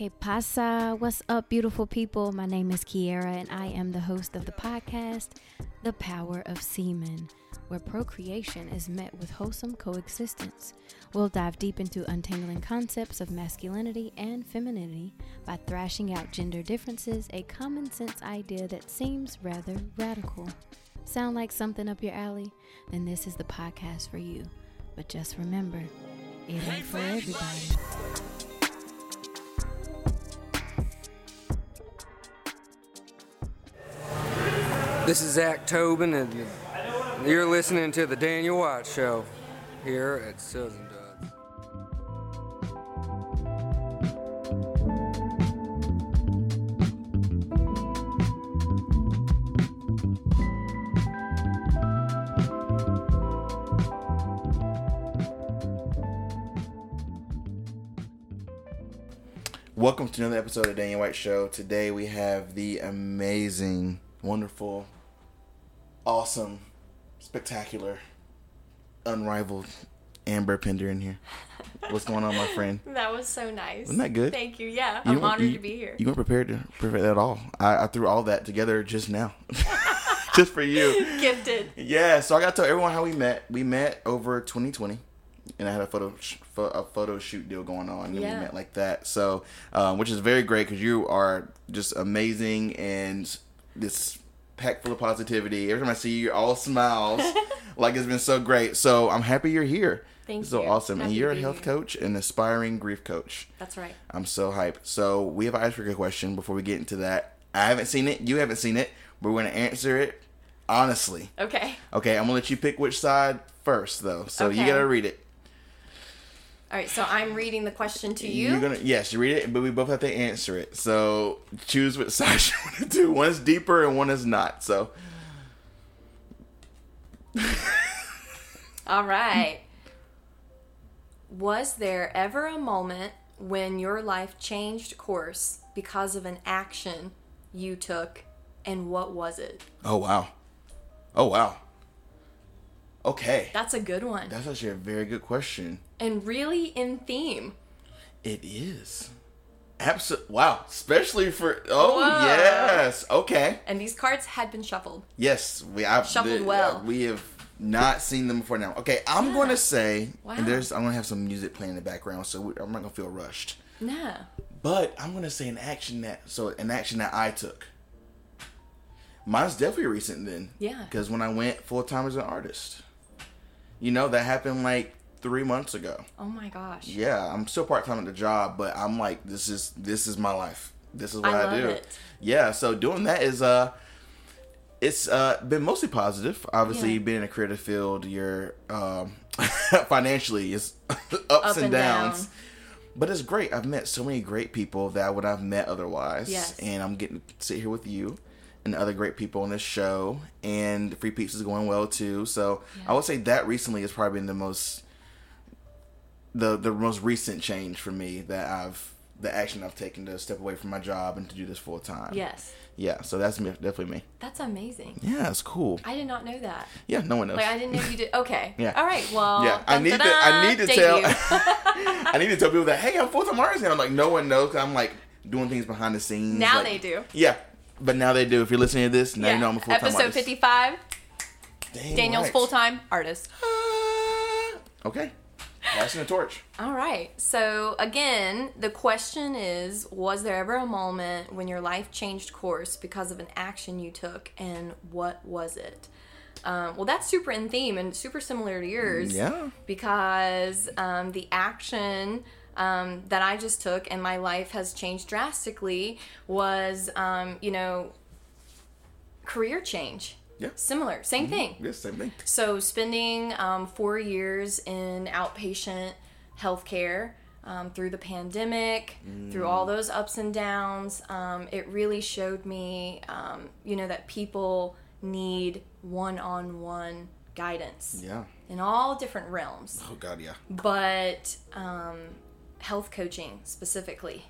Que pasa? What's up, beautiful people? My name is Kiera, and I am the host of the podcast, The Power of Semen, where procreation is met with wholesome coexistence. We'll dive deep into untangling concepts of masculinity and femininity by thrashing out gender differences, a common sense idea that seems rather radical. Sound like something up your alley? Then this is the podcast for you. But just remember, it ain't for everybody. This is Zach Tobin, and you're listening to the Daniel White Show here at Southern Duds. Welcome to another episode of the Daniel White Show. Today we have the amazing, wonderful, awesome, spectacular, unrivaled Amber Pender in here. What's going on, my friend? That was so nice. Wasn't that good? Thank you. Yeah, You I'm honored you- to be here. You weren't prepared to prepare that at all. I, I threw all that together just now, just for you. Gifted. Yeah, so I got to tell everyone how we met. We met over 2020, and I had a photo a photo shoot deal going on, and Yeah. we met like that. So, um, which is very great because you are just amazing and this packed full of positivity. Every time I see you, you're all smiles. like it's been so great. So I'm happy you're here. Thank so you. awesome, and Happy to you're a health here. coach and aspiring grief coach. That's right. I'm so hyped. So we have an icebreaker question before we get into that. I haven't seen it. You haven't seen it. But we're gonna answer it honestly. Okay. Okay, I'm gonna let you pick which side first, though. So you gotta read it. All right. So I'm reading the question to you. You're gonna yes, you read it, but we both have to answer it. So choose what side you want to do. One is deeper and one is not. So All right. Was there ever a moment when your life changed course because of an action you took, and what was it? oh wow, oh wow. Okay, That's a good one, that's actually a very good question. And really in theme. It is. Absolutely. Wow. Especially for. Oh Whoa. yes. Okay. And these cards had been shuffled. Yes. We. I've, Shuffled the- well. We have not seen them before now. Okay. I'm going to say. Wow. And there's. I'm going to have some music playing in the background, so we, I'm not going to feel rushed. Nah. But I'm going to say an action that. So an action that I took. Mine's definitely recent then. Yeah. Because when I went full time as an artist, you know that happened like three months ago. Oh my gosh. Yeah, I'm still part time at the job, but I'm like, this is this is my life. This is what I I, love do. it. Yeah, so doing that is uh, it's uh been mostly positive. Obviously, Yeah. being in a creative field, you're um financially is ups Up and, and downs. down. But it's great. I've met so many great people that I would have met otherwise. Yes. And I'm getting to sit here with you and other great people on this show. And Free Peeps is going well too. So I would say that recently has probably been the most the the most recent change for me that I've the action I've taken to step away from my job and to do this full time. Yes. Yeah, so that's me, definitely me. That's amazing. Yeah, it's cool. I did not know that. Yeah, no one knows. Like I didn't know you did. Okay. Yeah. All right. Well. yeah, I need to. I need to tell. I need to tell people that hey, I'm full time artist now. I'm like, no one knows. 'cause I'm like doing things behind the scenes. Now like- they do. Yeah, but now they do. If you're listening to this, now yeah. you know I'm a full time Episode artist. 55. Dang Daniel's right. full time artist. Ah, okay, passing the torch. All right. So again, the question is: Was there ever a moment when your life changed course because of an action you took, and what was it? Um, well, that's super in theme and super similar to yours. Yeah. Because um, the action um, that I just took and my life has changed drastically was, um, you know, career change. Yeah. Similar, same thing. Yes, same thing. So, spending um, four years in outpatient healthcare um, through the pandemic, through all those ups and downs, um, it really showed me, um, you know, that people need one on one guidance Yeah. in all different realms, Oh God, yeah. but um, health coaching specifically.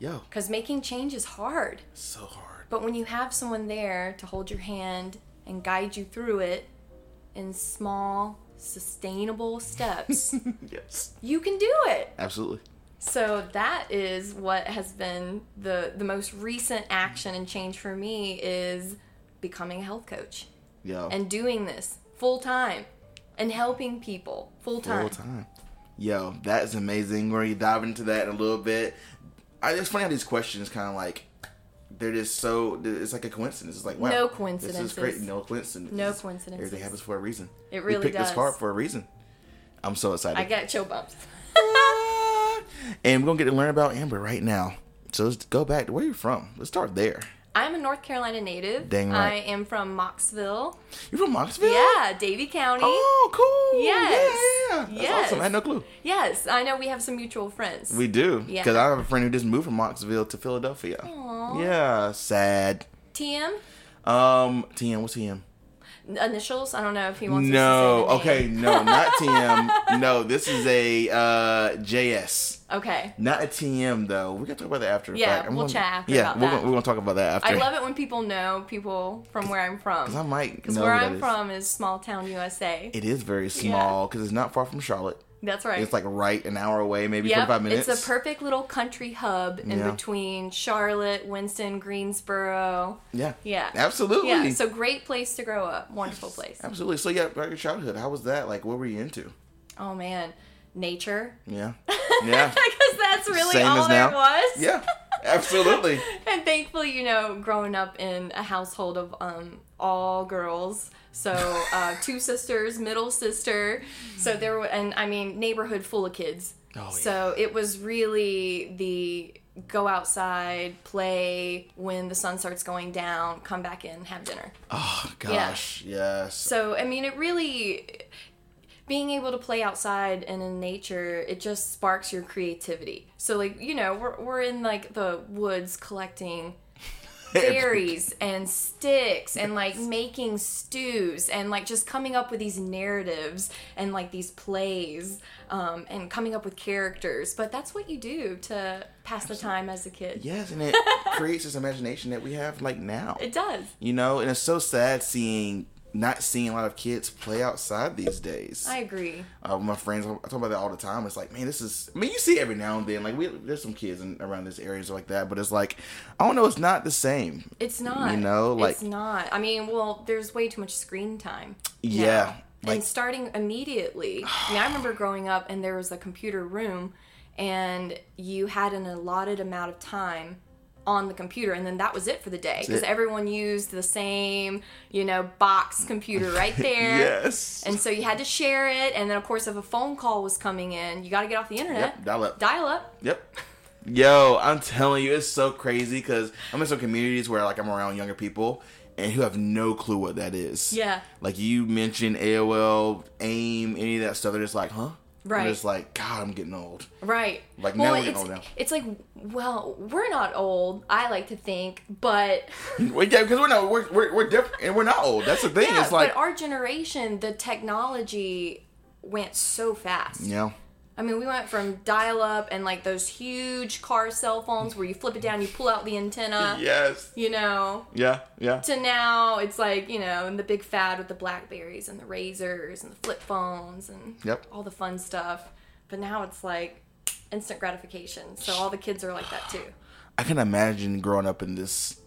Yo, Because making change is hard. so hard. But when you have someone there to hold your hand and guide you through it in small, sustainable steps, yes, you can do it. absolutely. So that is what has been the the most recent action and change for me is becoming a health coach Yo. and doing this full time and helping people full time. Full time. Yo, that is amazing. We're gonna dive into that in a little bit. I, it's funny how these questions kind of like they're just so. It's like a coincidence. It's like wow, No coincidence. This is great. No coincidence. No coincidence. Everything happens for a reason. It really we picked this does. card for a reason. I'm so excited. I got chill bumps. and we're gonna get to learn about Amber right now. So let's go back to where you're from. Let's start there. I'm a North Carolina native. Dang right. I am from Mocksville. You're from Mocksville? Yeah, Davie County. Oh, cool. Yes. Yeah. That's Yes. awesome. I had no clue. Yes, I know we have some mutual friends. We do. Yeah. Because I have a friend who just moved from Mocksville to Philadelphia. Aww. Yeah, sad. TM Um, TM, what's TM? Initials. I don't know if he wants. No, to say okay, no, not TM. no, this is a uh, JS. Okay. Not a TM though. We can talk about that after. Yeah. We'll gonna- chat after Yeah, about we're that. Gonna, we're gonna talk about that after. I love it when people know people from where I'm from. Because I might Because where I'm is. from is small town USA. It is very small because it's not far from Charlotte. That's right. It's like right an hour away, maybe Yep, 45 minutes. It's a perfect little country hub in Yeah. between Charlotte, Winston, Greensboro. yeah, Yeah. absolutely. Yeah, so great place to grow up. Wonderful place. absolutely. So yeah, your childhood, how was that? Like, what were you into? Oh man, nature. Yeah, yeah, Because that's really Same all there now. was. yeah, absolutely. and thankfully, you know, growing up in a household of um, all girls, so uh, two sisters, middle sister, so there were, and I mean, neighborhood full of kids. Oh, yeah. So it was really the go outside, play when the sun starts going down, come back in, have dinner. Oh gosh, yes. So I mean, it really being able to play outside and in nature, it just sparks your creativity. So like you know, we're we're in like the woods collecting berries and sticks and like making stews and like just coming up with these narratives and like these plays um, and coming up with characters. But that's what you do to pass the time as a kid. Yes, and it creates this imagination that we have like now. it does. You know, and it's so sad seeing not seeing a lot of kids play outside these days. i agree uh, my friends, I talk about that all the time. It's like, man, this is. I mean, you see every now and then. Like, we there's some kids in, around this area and like that, but it's like, I don't know, it's not the same. It's not. You know, like- it's not. I mean, well, there's way too much screen time. Yeah, like- and starting immediately. I mean, I remember growing up and there was a computer room, and you had an allotted amount of time on the computer, and then that was it for the day because everyone used the same, you know, box computer right there. Yes. And so you had to share it, and then of course, if a phone call was coming in, you got to get off the internet. Yep, dial up. Dial up. Yep. Yo, I'm telling you, it's so crazy because I'm in some communities where like I'm around younger people and who have no clue what that is. Yeah. Like you mentioned AOL, AIM, any of that stuff. They're just like, huh? Right. They're like, God, I'm getting old. Right. Like, now we're getting it's, old now. it's like, well, we're not old. I like to think, but Well, yeah, because we're not we're, we're, we're different and we're not old. That's the thing. yeah, it's like, but our generation, the technology went so fast. yeah, I mean, we went from dial-up and like those huge car cell phones where you flip it down, you pull out the antenna, yes, you know, yeah, yeah. to now it's like you know, and the big fad with the Blackberries and the Razors and the flip phones and Yep. all the fun stuff. But now it's like instant gratification. So all the kids are like that too. I can imagine growing up in this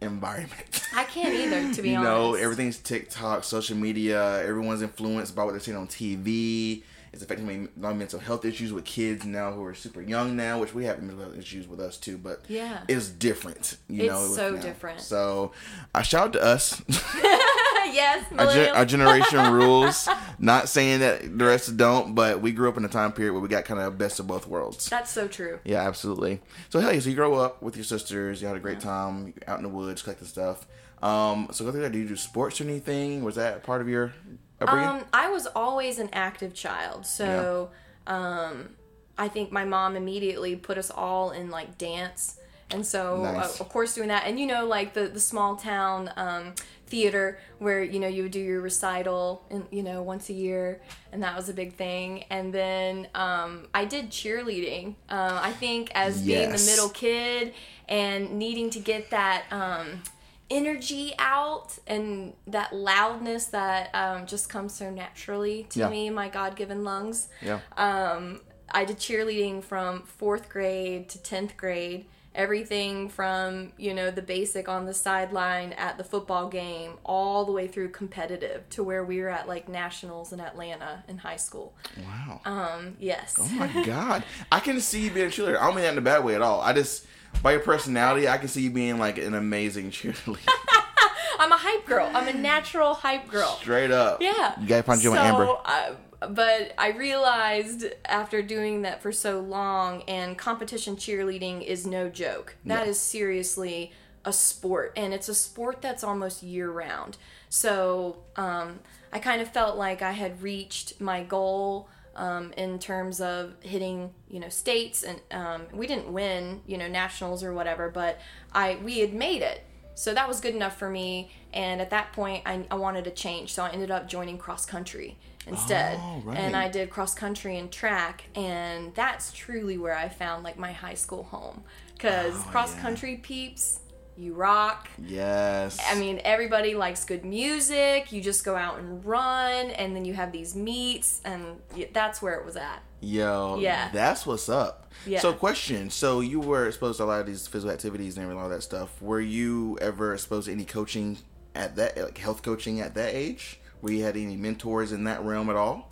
environment. I can't either, to be you honest. know, everything's TikTok, social media. Everyone's influenced by what they're seeing on TV. It's affecting my, mental health issues with kids now who are super young now, which we have mental health issues with us too. But Yeah. it's different. You It's know, with so now. different. So I shout out to us. yes, our, millennials. our generation rules. Not saying that the rest don't, but we grew up in a time period where we got kind of best of both worlds. That's so true. Yeah, absolutely. So hey, so you grow up with your sisters, you had a great time out in the woods collecting stuff. Um, so go through that. Do you do sports or anything? Was that part of your upbringing? Um, I was always an active child, so um, I think my mom immediately put us all in like dance, and so Nice. uh, of course doing that, and you know like the the small town um, theater where you know you would do your recital, and you know once a year, and that was a big thing, and then um, I did cheerleading. Uh, I think as being the middle kid and needing to get that. Um, energy out and that loudness that um, just comes so naturally to Yeah. me, my God given lungs. yeah. Um, I did cheerleading from fourth grade to 10th grade. Everything from, you know, the basic on the sideline at the football game all the way through competitive to where we were at like nationals in Atlanta in high school. Wow. Um, yes. oh my god. I can see you being a cheerleader. I don't mean that in a bad way at all. I just by your personality, I can see you being like an amazing cheerleader. I'm a hype girl. I'm a natural hype girl. Straight up. Yeah. You gotta find you so, Amber. Uh, but I realized after doing that for so long, and competition cheerleading is no joke. That is seriously a sport, and it's a sport that's almost year round. So um, I kind of felt like I had reached my goal. Um, in terms of hitting, you know, states, and um, we didn't win, you know, nationals or whatever, but I we had made it, so that was good enough for me. And at that point, I, I wanted to change, so I ended up joining cross country instead. Oh, right. And I did cross country and track, and that's truly where I found like my high school home. Because Oh, cross yeah. country peeps, you rock. Yes. I mean, everybody likes good music. You just go out and run, and then you have these meets, and that's where it was at. Yo, Yeah. that's what's up. Yeah. So, question: So you were exposed to a lot of these physical activities and all that stuff. Were you ever exposed to any coaching at that, like health coaching at that age? Were you had any mentors in that realm at all?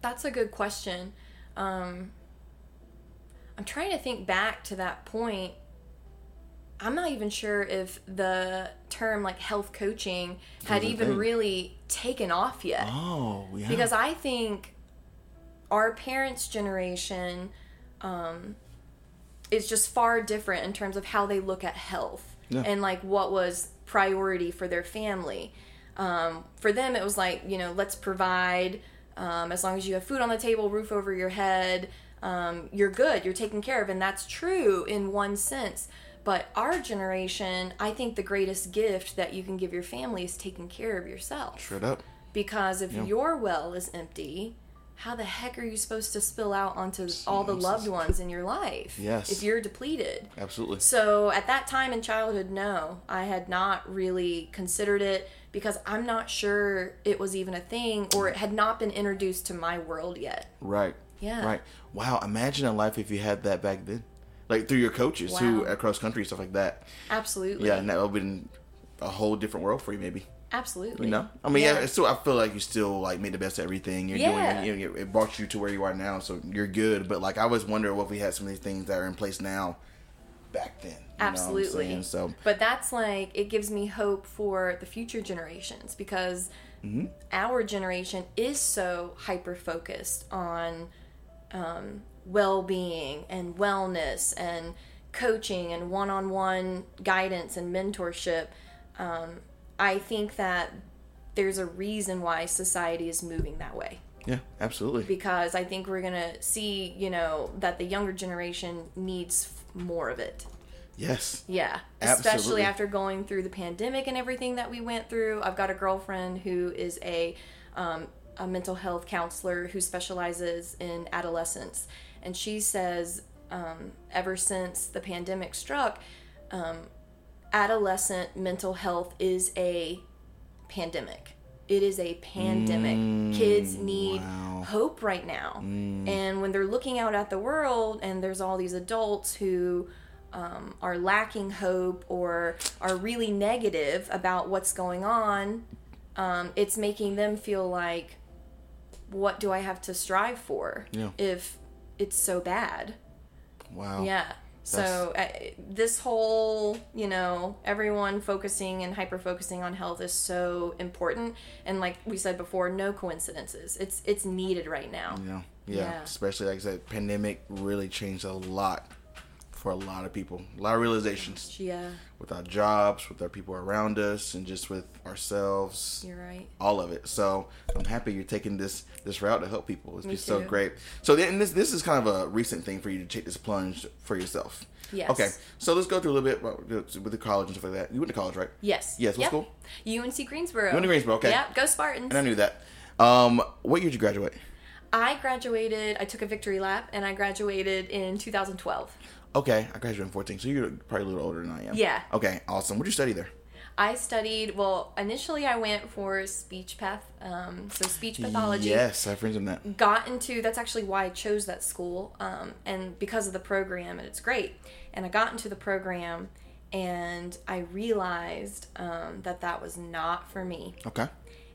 That's a good question. Um, I'm trying to think back to that point. I'm not even sure if the term like health coaching had even thing. really taken off yet. Oh, yeah. because I think our parents' generation um, is just far different in terms of how they look at health Yeah. and like what was priority for their family. Um, for them, it was like you know, let's provide um, as long as you have food on the table, roof over your head. Um, you're good. You're taken care of, and that's true in one sense. But our generation, I think the greatest gift that you can give your family is taking care of yourself. straight up. Because if your well is empty, how the heck are you supposed to spill out onto all the loved ones in your life? Yes. If you're depleted. Absolutely. So at that time in childhood, no, I had not really considered it because I'm not sure it was even a thing or it had not been introduced to my world yet. Right. Yeah. Right. Wow. Imagine a life if you had that back then, like through your coaches who Wow. at cross country stuff like that. Absolutely. Yeah, and that would have been a whole different world for you, maybe. Absolutely. You know, I mean, yeah. Yeah. it's still, I feel like you still like made the best of everything you're Yeah. doing. You know, it brought you to where you are now, so you're good. But like, I always wonder what if we had some of these things that are in place now, back then. You know what I'm Absolutely. So But that's like it gives me hope for the future generations because Mm-hmm. our generation is so hyper focused on um, well being and wellness and coaching and one on one guidance and mentorship. Um, I think that there's a reason why society is moving that way yeah, absolutely. because I think we're gonna see, you know, that the younger generation needs more of it. Yes. Yeah, Absolutely. especially after going through the pandemic and everything that we went through. I've got a girlfriend who is a um, a mental health counselor who specializes in adolescents, and she says um, ever since the pandemic struck, um, adolescent mental health is a pandemic. It is a pandemic. Kids need wow. hope right now. And when they're looking out at the world and there's all these adults who um, are lacking hope or are really negative about what's going on, um, it's making them feel like, what do I have to strive for Yeah. if it's so bad? Wow. Yeah. So uh, this whole, you know, everyone focusing and hyper focusing on health is so important, and like we said before, no coincidences. It's it's needed right now. Yeah. Yeah. Yeah. Especially like I said, pandemic really changed a lot for a lot of people. A lot of realizations Yeah, with our jobs, with our people around us, and just with ourselves. you're right. all of it. So I'm happy you're taking this this route to help people. It's Me just so great. So then this this is kind of a recent thing for you to take this plunge for yourself. Yes. Okay. So let's go through a little bit about with the college and stuff like that. You went to college, right? Yes. Yes, what Yep. school? UNC Greensboro. UNC Greensboro, okay. Yep. Go Spartans. And I knew that. Um, what year did you graduate? I graduated. I took a victory lap, and I graduated in 2012. Okay, I graduated in 14, so you're probably a little older than I am. Yeah. Okay, awesome. What did you study there? I studied, well, initially I went for speech path, um, so speech pathology. Yes, I have friends in that. Got into, that's actually why I chose that school, um, and because of the program, and it's great. And I got into the program, and I realized um, that that was not for me. Okay.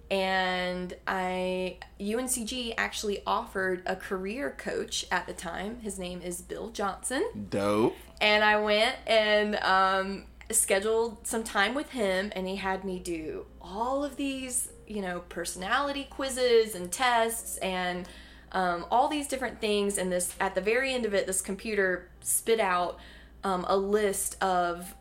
And I UNCG actually offered a career coach at the time. His name is Bill Johnson, Dope. and I went and um, scheduled some time with him, and he had me do all of these, you know, personality quizzes and tests and um, all these different things. And this at the very end of it, this computer spit out um, a list of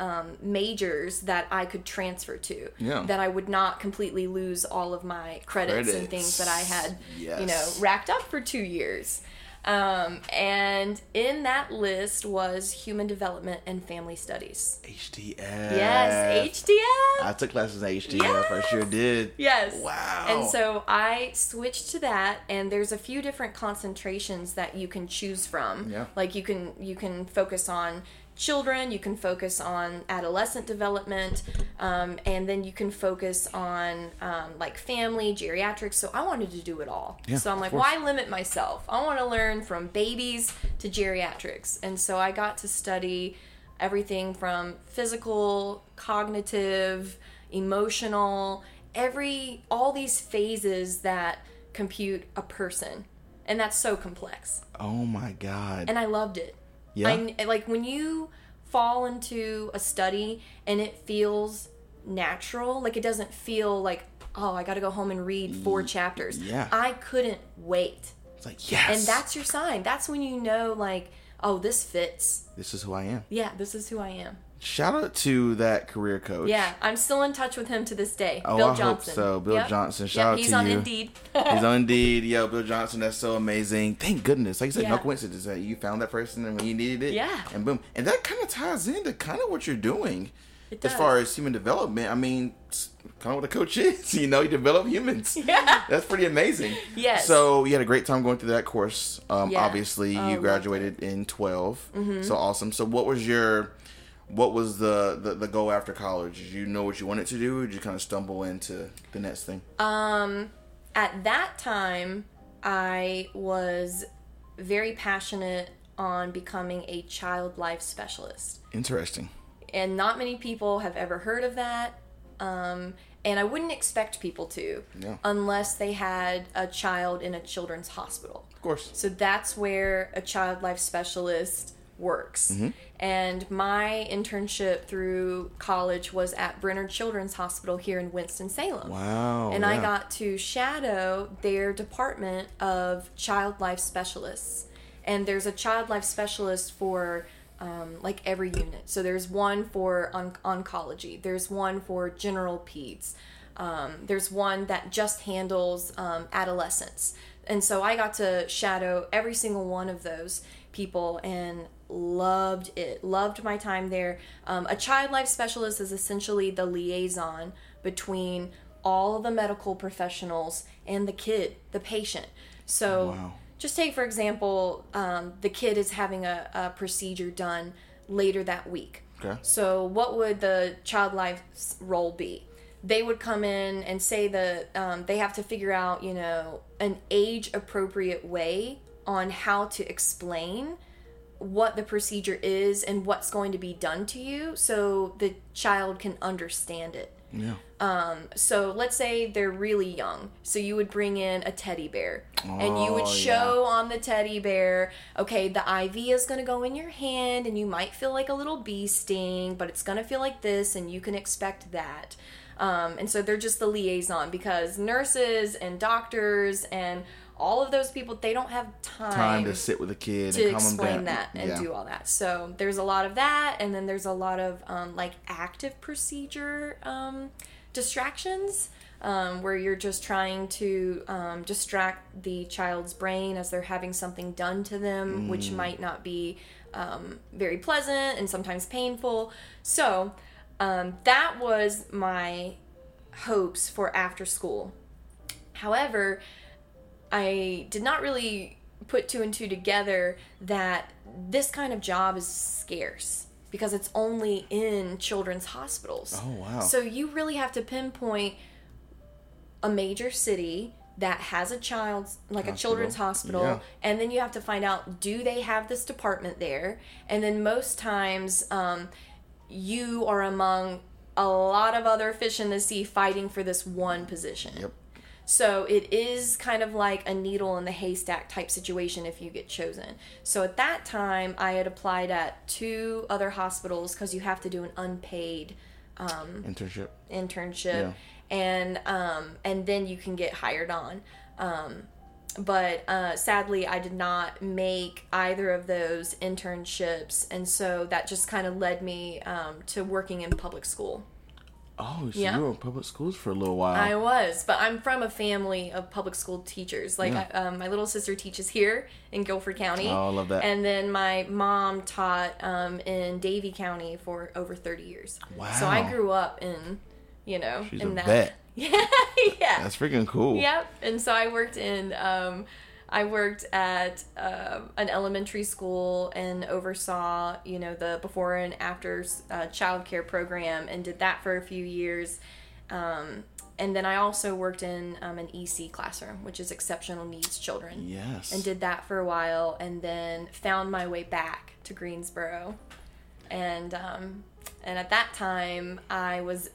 um, majors that I could transfer to. Yeah. That I would not completely lose all of my credits, and things that I had, you know, racked up for two years. Um, and in that list was human development and family studies. HDF. Yes, HDF. I took classes in HDF. I sure did. Yes. Wow. And so I switched to that and there's a few different concentrations that you can choose from. Yeah. Like you can you can focus on children, you can focus on adolescent development, um, and then you can focus on um, like family, geriatrics. So I wanted to do it all. Yeah, so I'm like, why limit myself? I want to learn from babies to geriatrics. And so I got to study everything from physical, cognitive, emotional, every all these phases that compute a person. And that's so complex. oh my god. And I loved it. Yeah? I, like when you fall into a study and it feels natural, like it doesn't feel like, oh, I got to go home and read four chapters. yeah. I couldn't wait. it's like yes. And that's your sign. That's when you know, like, oh, this fits. this is who I am. Yeah, this is who I am. Shout out to that career coach. Yeah, I'm still in touch with him to this day. Oh, Bill I hope so. Bill Yep. Johnson. Yep, Shout out he's to on you. Indeed. He's on Indeed. Yo, Bill Johnson, that's so amazing. Thank goodness. Like you said, no Yeah. coincidence that you found that person and when you needed it. Yeah. And boom. And that kind of ties into kind of what you're doing. It As far as human development, I mean, kind of what a coach is. You know, you develop humans. Yeah. That's pretty amazing. Yes. So you had a great time going through that course. Um, Yeah. Obviously, Oh, you graduated in 12. Mm-hmm. So awesome. So what was your, what was the, the, the goal after college? Did you know what you wanted to do? Or did you kind of stumble into the next thing? Um, at that time, I was very passionate on becoming a child life specialist. Interesting. And not many people have ever heard of that. Um, and I wouldn't expect people to Yeah. unless they had a child in a children's hospital. Of course. So that's where a child life specialist works. And my internship through college was at Brenner Children's Hospital here in Winston-Salem. Wow. And I got to shadow their department of child life specialists. And there's a child life specialist for um, like every unit. So there's one for on- oncology, there's one for general peds, um, there's one that just handles um, adolescents. And so I got to shadow every single one of those people and loved it. Loved my time there. Um, a child life specialist is essentially the liaison between all the medical professionals and the kid, the patient. So Wow. just take for example, um, the kid is having a, a procedure done later that week. Okay. So what would the child life role be? They would come in and say that um, they have to figure out, you know, an age appropriate way on how to explain what the procedure is and what's going to be done to you so the child can understand it. Yeah. So let's say they're really young. So you would bring in a teddy bear and you Oh, would yeah. show on the teddy bear, okay, the IV is going to go in your hand and you might feel like a little bee sting, but it's going to feel like this and you can expect that. Um, and so they're just the liaison because nurses and doctors and all of those people, they don't have Time time to sit with a kid to and calm them explain that and yeah. do all that. So there's a lot of that, and then there's a lot of um, like active procedure um, distractions. Um, where you're just trying to um, distract the child's brain as they're having something done to them, which Mm. might not be um, very pleasant and sometimes painful. So um, that was my hopes for after school. However, I did not really put two and two together that this kind of job is scarce. because it's only in children's hospitals. Oh, wow. So you really have to pinpoint a major city that has a child's like a children's hospital Yeah. and then you have to find out do they have this department there and then most times um, you are among a lot of other fish in the sea fighting for this one position Yep. So it is kind of like a needle in the haystack type situation if you get chosen. So at that time, I had applied at two other hospitals because you have to do an unpaid Internship. internship, and um, and then you can get hired on. Um, but uh, sadly, I did not make either of those internships, and so that just kind of led me um, to working in public school. Oh, so Yeah. you were in public schools for a little while. I was, but I'm from a family of public school teachers. Like, Yeah. I, um, my little sister teaches here in Guilford County. Oh, I love that. And then my mom taught um, in Davie County for over 30 years. Wow. So I grew up in, you know, She's in a that. vet. Yeah, yeah. That's freaking cool. Yep. And so I worked in, um, I worked at um, an elementary school and oversaw, you know, the before and after uh, childcare program and did that for a few years. Um, and then I also worked in um, an EC classroom, which is exceptional needs children, Yes. and did that for a while, and then found my way back to Greensboro, and um, and at that time I was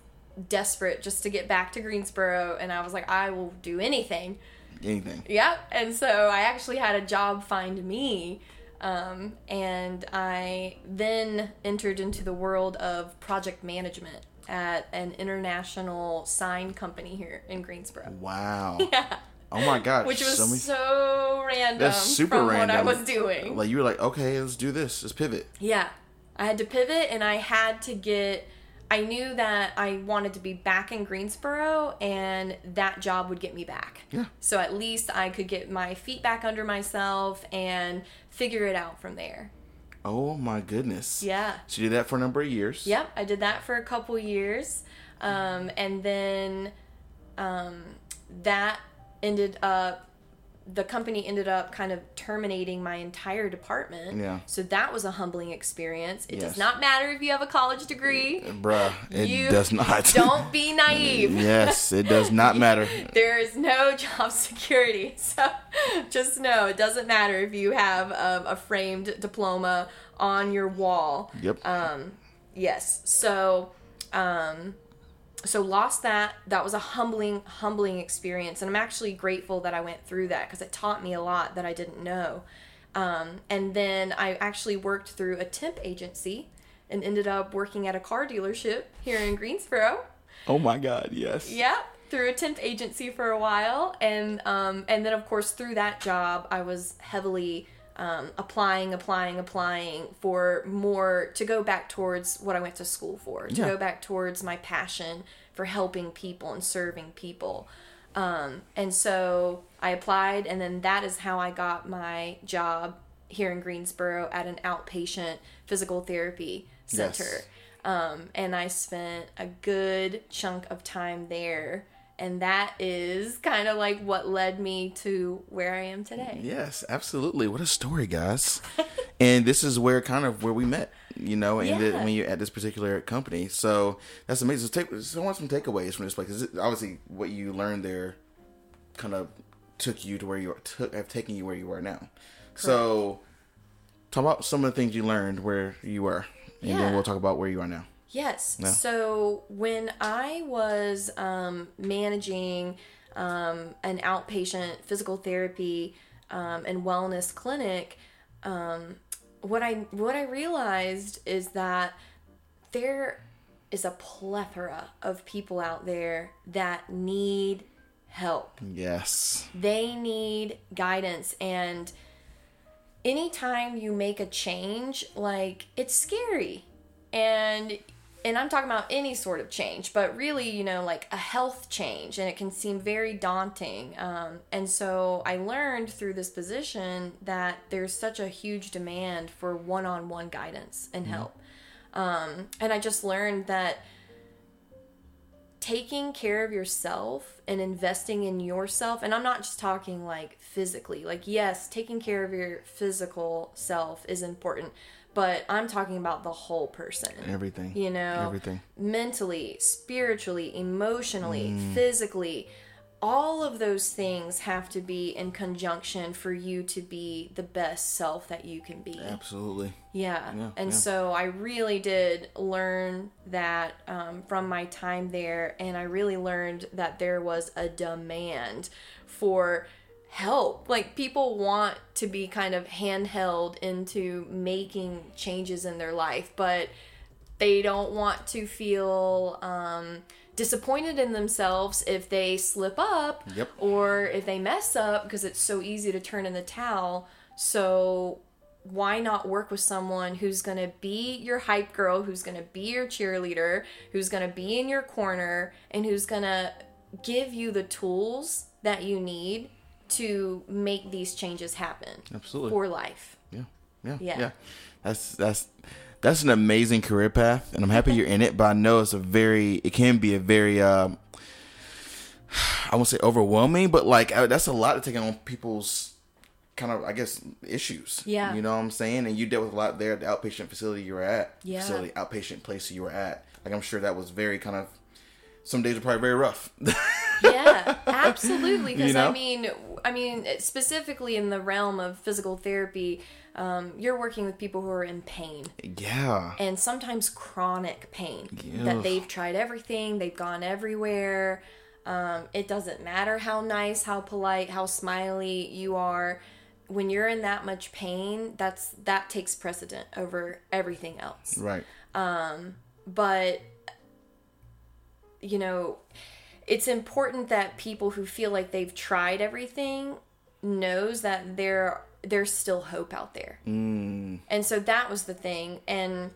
desperate just to get back to Greensboro, and I was like, I will do anything. Anything. Yep. And so I actually had a job find me. Um, and I then entered into the world of project management at an international sign company here in Greensboro. Wow. Yeah. Oh my god. Which was so so, random That's super random. what I was doing. Like you were like, okay, let's do this. Let's pivot. Yeah. I had to pivot and I had to get I knew that I wanted to be back in Greensboro and that job would get me back. Yeah. So at least I could get my feet back under myself and figure it out from there. Oh my goodness. Yeah. So you did that for a number of years. Yep, I did that for a couple years. Um, and then um, that ended up, the company ended up kind of terminating my entire department. Yeah. So that was a humbling experience. It Yes. does not matter if you have a college degree. Bruh, it you does not. Don't be naive. yes, it does not matter. There is no job security. So just know it doesn't matter if you have um, a framed diploma on your wall. Yep. Um, yes. So, um, so lost that. That was a humbling, humbling experience, and I'm actually grateful that I went through that because it taught me a lot that I didn't know. Um, and then I actually worked through a temp agency and ended up working at a car dealership here in Greensboro. oh my god, yes. Yep, through a temp agency for a while, and um, and then of course through that job, I was heavily um, applying, applying, applying for more to go back towards what I went to school for, to Yeah. go back towards my passion for helping people and serving people. Um, and so I applied, and then that is how I got my job here in Greensboro at an outpatient physical therapy Yes. center. Um, and I spent a good chunk of time there. And that is kind of like what led me to where I am today. Yes, absolutely. What a story, guys. and this is where kind of where we met, you know, and the- Yeah. when you're at this particular company. So that's amazing. So, take, so I want some takeaways from this place. 'cause it- obviously, what you learned there kind of took you to where you are, took, have taken you where you are now. So talk about some of the things you learned where you were, and then we'll talk about where you are now. Yes. Yeah. So when I was um, managing um, an outpatient physical therapy um, and wellness clinic, um, what I what I realized is that there is a plethora of people out there that need help Yes. they need guidance and anytime you make a change like it's scary and and i'm talking about any sort of change but really you know like a health change and it can seem very daunting um, and so i learned through this position that there's such a huge demand for one-on-one guidance and help. Um, and i just learned that taking care of yourself and investing in yourself and i'm not just talking like physically like yes taking care of your physical self is important but I'm talking about the whole person. Everything. You know, Everything. mentally, spiritually, emotionally, Mm. physically. All of those things have to be in conjunction for you to be the best self that you can be. Absolutely. Yeah. Yeah, and yeah. so I really did learn that um, from my time there. And I really learned that there was a demand for help. Like people want to be kind of handheld into making changes in their life, but they don't want to feel um, disappointed in themselves if they slip up Yep. or if they mess up because it's so easy to turn in the towel. So why not work with someone who's going to be your hype girl, who's going to be your cheerleader, who's going to be in your corner, and who's going to give you the tools that you need to make these changes happen Absolutely. for life. Yeah, yeah, Yeah. yeah, That's that's that's an amazing career path, and I'm happy you're in it. But I know it's a very, it can be a very, um, I won't say overwhelming, but like uh, that's a lot to take on people's kind of, I guess, issues. Yeah. you know what I'm saying. And you dealt with a lot there at the outpatient facility you were at. Yeah. facility outpatient place you were at. Like I'm sure that was very kind of. Some days are probably very rough. yeah absolutely because You know? i mean i mean specifically in the realm of physical therapy um, you're working with people who are in pain yeah. and sometimes chronic pain Yeah. that they've tried everything they've gone everywhere um, it doesn't matter how nice how polite how smiley you are when you're in that much pain that's that takes precedent over everything else Right. but you know it's important that people who feel like they've tried everything knows that there there's still hope out there Mm, and so that was the thing and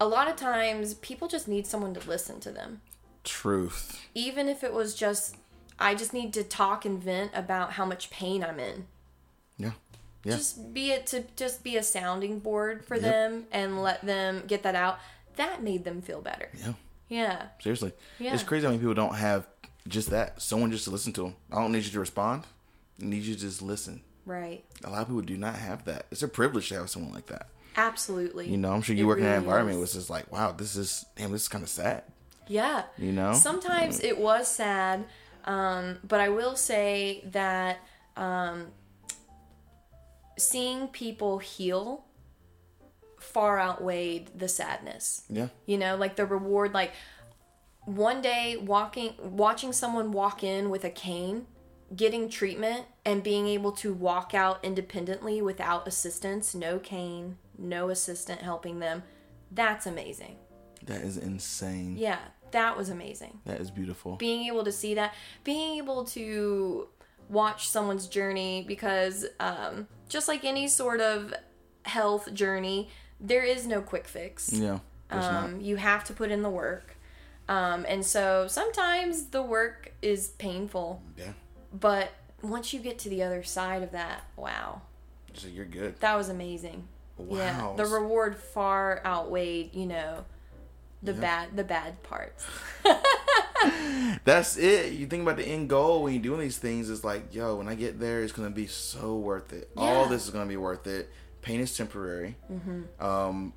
a lot of times people just need someone to listen to them truth. even if it was just i just need to talk and vent about how much pain i'm in Yeah. Yeah. just be it to just be a sounding board for them and let them get that out that made them feel better yeah. Yeah Seriously. Yeah. It's crazy how many people don't have just that. Someone just to listen to them. I don't need you to respond. I need you to just listen. right A lot of people do not have that. It's a privilege to have someone like that. Absolutely. You know, I'm sure you It work in that really environment is. was just like, wow, this is damn, this is kind of sad. Yeah. You know? Sometimes it was sad, um, but I will say that um, seeing people heal far outweighed the sadness. Yeah. You know, like the reward, like one day walking, watching someone walk in with a cane, getting treatment, and being able to walk out independently without assistance, no cane, no assistant helping them. That's amazing. That is insane. Yeah, that was amazing. That is beautiful. Being able to see that, being able to watch someone's journey, because um, just like any sort of health journey, there is no quick fix. yeah. Um, you have to put in the work. Um, and so sometimes the work is painful, Yeah. but once you get to the other side of that, wow, So you're good. that was amazing. Yeah, Wow. the reward far outweighed, you know, the bad the bad parts. That's it. You think about the end goal when you're doing these things. It's like, yo, when I get there, it's gonna be so worth it. All this is gonna be worth it. Pain is temporary, Mm-hmm. um,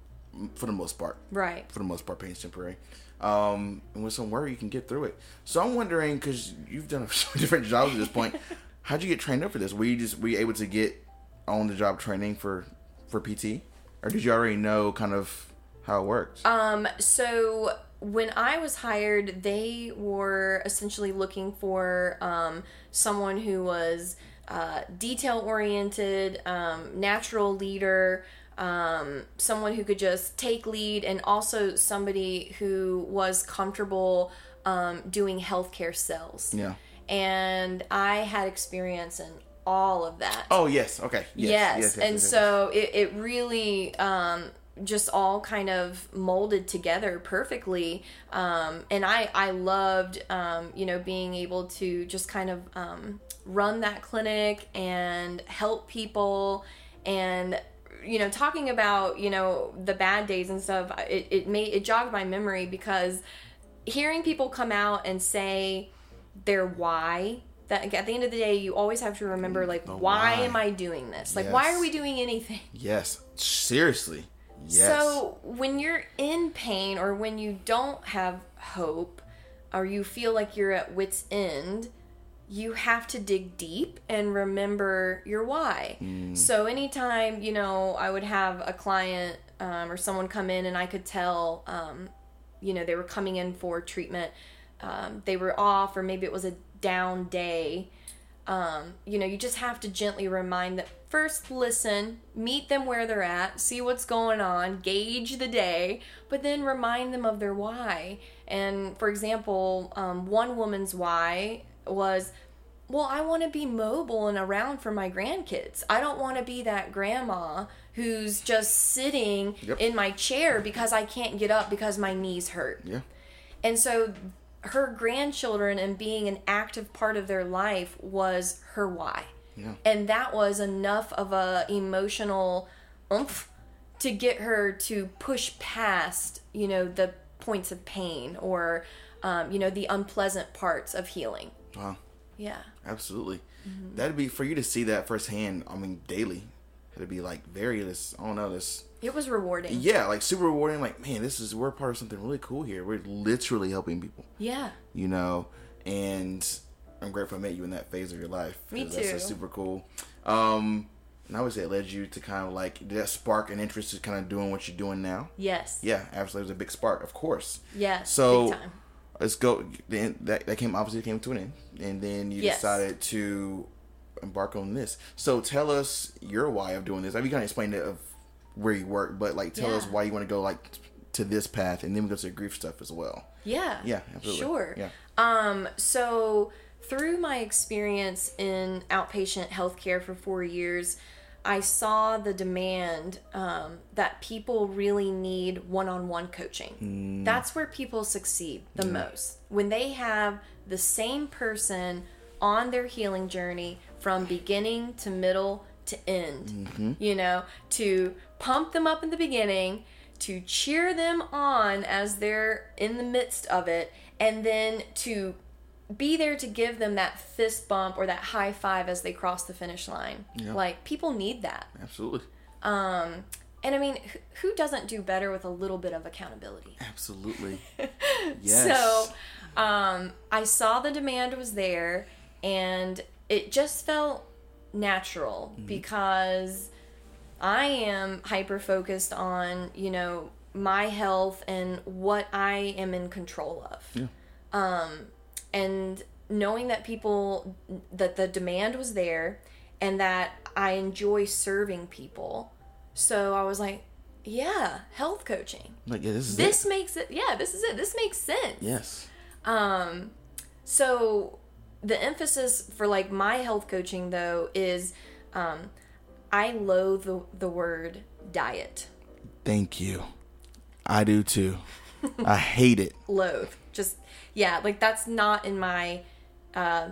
for the most part. Right. For the most part, pain is temporary. Um, and with some work, you can get through it. So I'm wondering, because you've done so different jobs at this point, how'd you get trained up for this? Were you just were you able to get on the job training for for PT, or did you already know kind of how it works? Um, so when I was hired, they were essentially looking for um, someone who was uh, detail oriented, um, natural leader, um, someone who could just take lead, and also somebody who was comfortable um, doing healthcare sales. yeah. And I had experience in all of that. Oh yes. Okay. Yes, Yes. and yes, yes. so it, it really um, just all kind of molded together perfectly. Um, and I I loved um, you know being able to just kind of um, run that clinic and help people and you know talking about you know the bad days and stuff it, it made it jogged my memory because hearing people come out and say their why that at the end of the day, you always have to remember like, why, why. am I doing this? Like, why are we doing anything? Yes. Seriously. Yes. So when you're in pain or when you don't have hope or you feel like you're at wit's end, you have to dig deep and remember your why. So anytime, you know, I would have a client um, or someone come in and I could tell, um, you know, they were coming in for treatment, um, they were off or maybe it was a down day um, you know, you just have to gently remind them first listen, meet them where they're at, see what's going on, gauge the day, but then remind them of their why. And for example, um, one woman's why was, well, I want to be mobile and around for my grandkids. I don't want to be that grandma who's just sitting Yep. in my chair because I can't get up because my knees hurt. yeah. And so her grandchildren and being an active part of their life was her why. Yeah. And that was enough of a emotional oomph to get her to push past, you know, the points of pain or um, you know, the unpleasant parts of healing. Wow. Yeah. Absolutely. Mm-hmm. That'd be for you to see that firsthand. I mean, daily. It'd be like very this. I don't know this. It was rewarding. Yeah, like super rewarding. Like, man, this is we're part of something really cool here. We're literally helping people. Yeah. You know, and I'm grateful I met you in that phase of your life. Me That's too. just super cool. Um, and I would say it led you to kind of like did that spark an interest in kind of doing what you're doing now? Yes. Yeah, absolutely. It was a big spark, of course. Yes. So big time. Let's go. Then that that came obviously came to an end, and then you Yes. decided to embark on this. So tell us your why of doing this. I mean, you kind of explained it of where you work, but like tell us why you want to go like to this path, and then we go to the grief stuff as well. Yeah. Yeah, absolutely. Sure. Yeah. Um, so through my experience in outpatient healthcare for four years, I saw the demand um, that people really need one-on-one coaching. That's where people succeed the most when they have the same person on their healing journey from beginning to middle to end. You know, to pump them up in the beginning, to cheer them on as they're in the midst of it, and then to be there to give them that fist bump or that high five as they cross the finish line. Yeah. Like people need that. Absolutely. Um and I mean, who- doesn't do better with a little bit of accountability? Absolutely. yes. So, um, I saw the demand was there, and it just felt natural Mm-hmm. because I am hyper focused on you know my health and what I am in control of. Yeah. Um, and knowing that people that the demand was there and that I enjoy serving people, so I was like, yeah, health coaching like yeah, this is this it. makes it yeah this is it this makes sense Yes. um so the emphasis for like my health coaching though is um i loathe the, the word diet Thank you. I do too. I hate it. loathe yeah like that's not in my uh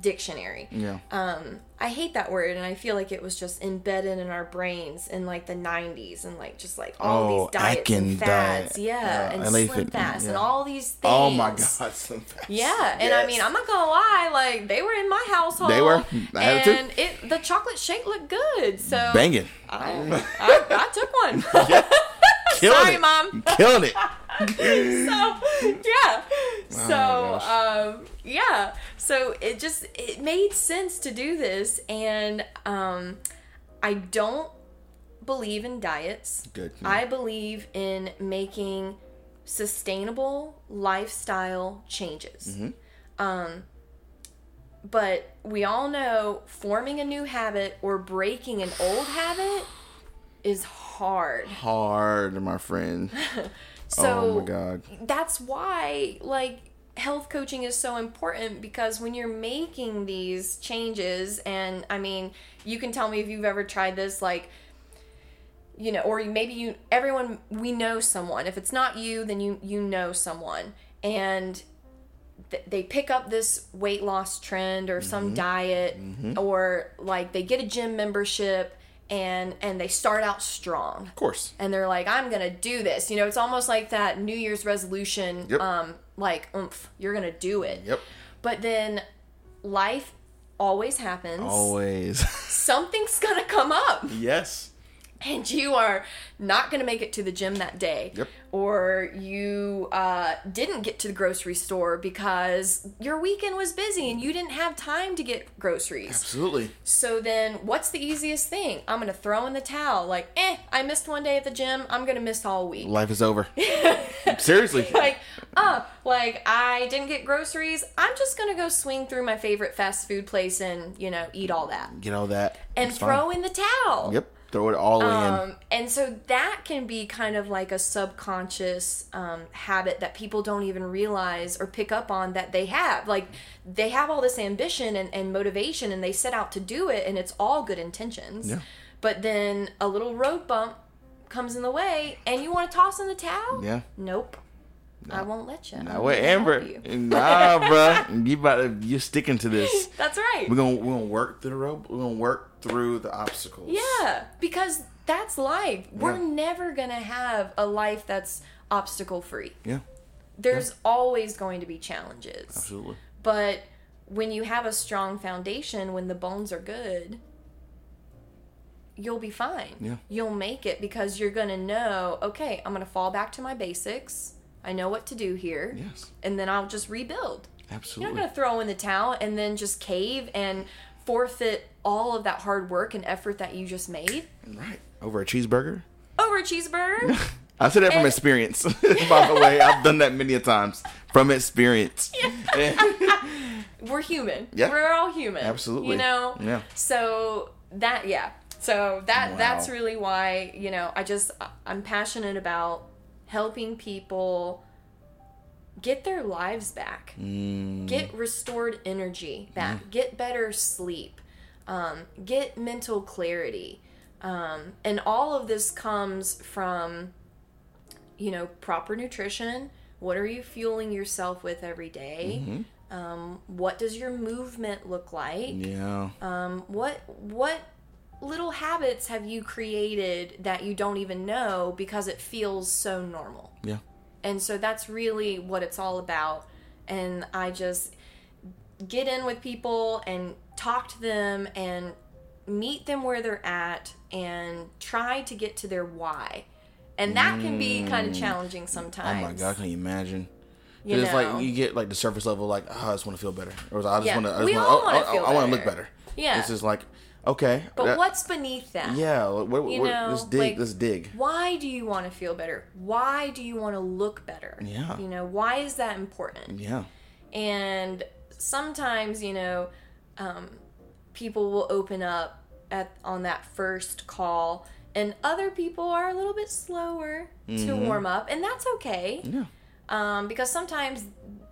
dictionary Yeah. um i hate that word and i feel like it was just embedded in our brains in like the 90s and like just like all Oh, these diets Atkins and fads diet. yeah Uh, and LA SlimFast and all these things Oh my god. some facts. Yeah, and I mean, I'm not gonna lie, like they were in my household. They were. I had and it the chocolate shake looked good. So banging. I, I, I took one. Killing Sorry, it. mom. Killing it. so yeah, so um, yeah, so it just it made sense to do this, and um, I don't believe in diets. Good. I believe in making sustainable lifestyle changes. Um, but we all know forming a new habit or breaking an old habit is hard. Hard, my friend. So oh my god. that's why like health coaching is so important because when you're making these changes and I mean, you can tell me if you've ever tried this like you know, or maybe you everyone we know someone. If it's not you, then you you know someone and th- they pick up this weight loss trend or some mm-hmm. diet mm-hmm. or like they get a gym membership and and they start out strong Of course. and they're like i'm gonna do this you know it's almost like that new year's resolution Yep. um like oomph you're gonna do it Yep. but then life always happens. Always. Something's gonna come up. yes. and you are not going to make it to the gym that day Yep. or you uh, didn't get to the grocery store because your weekend was busy and you didn't have time to get groceries Absolutely. so then what's the easiest thing i'm going to throw in the towel like eh i missed one day at the gym i'm going to miss all week Life is over. Seriously. like oh like i didn't get groceries i'm just going to go swing through my favorite fast food place and you know eat all that Get all that. and It's fine. throw in the towel Yep. Throw it all in. Um, and so that can be kind of like a subconscious um, habit that people don't even realize or pick up on that they have. Like they have all this ambition and, and motivation and they set out to do it and it's all good intentions. Yeah. But then a little road bump comes in the way and you want to toss in the towel? Yeah. Nope. I won't let you. Not what, Amber? Nah, bruh. You about to, you're sticking to this. That's right. We're gonna we're gonna work through the rope. We're gonna work through the obstacles. Yeah, because that's life. We're never gonna have a life that's obstacle free. Yeah. There's always going to be challenges. Absolutely. But when you have a strong foundation, when the bones are good, you'll be fine. Yeah. You'll make it because you're going to know, okay, I'm going to fall back to my basics. I know what to do here. Yes. And then I'll just rebuild. Absolutely. You're not going to throw in the towel and then just cave and forfeit all of that hard work and effort that you just made Right. Over a cheeseburger. over a cheeseburger. I said that from And- experience. By the way, I've done that many a times from experience. we're human. Yeah. We're all human. Absolutely. You know? Yeah. So that yeah. So that Wow. that's really why, you know, I just I'm passionate about helping people get their lives back. Mm. Get restored energy back. Get better sleep. Um, get mental clarity. Um, and all of this comes from you know, proper nutrition. What are you fueling yourself with every day? Mm-hmm. Um, what does your movement look like? Yeah. Um, what what little habits have you created that you don't even know because it feels so normal? Yeah. And so that's really what it's all about. And I just get in with people and talk to them and meet them where they're at and try to get to their why. And that can be kind of mm. challenging sometimes. Oh my god, can you imagine? You it's know? like you get like the surface level, like oh, I just want to feel better, or I just Yeah. want to. I just wanna, all oh, I want to look better. better. Yeah. It's just like okay, But that- what's beneath that? Yeah, what, what, You know, let's dig. like- let's dig. Why do you want to feel better? Why do you want to look better? Yeah. You know, why is that important? Yeah. And sometimes, you know, um, people will open up at on that first call, and other people are a little bit slower to warm up, and that's okay. Mm-hmm. Yeah. Um, because sometimes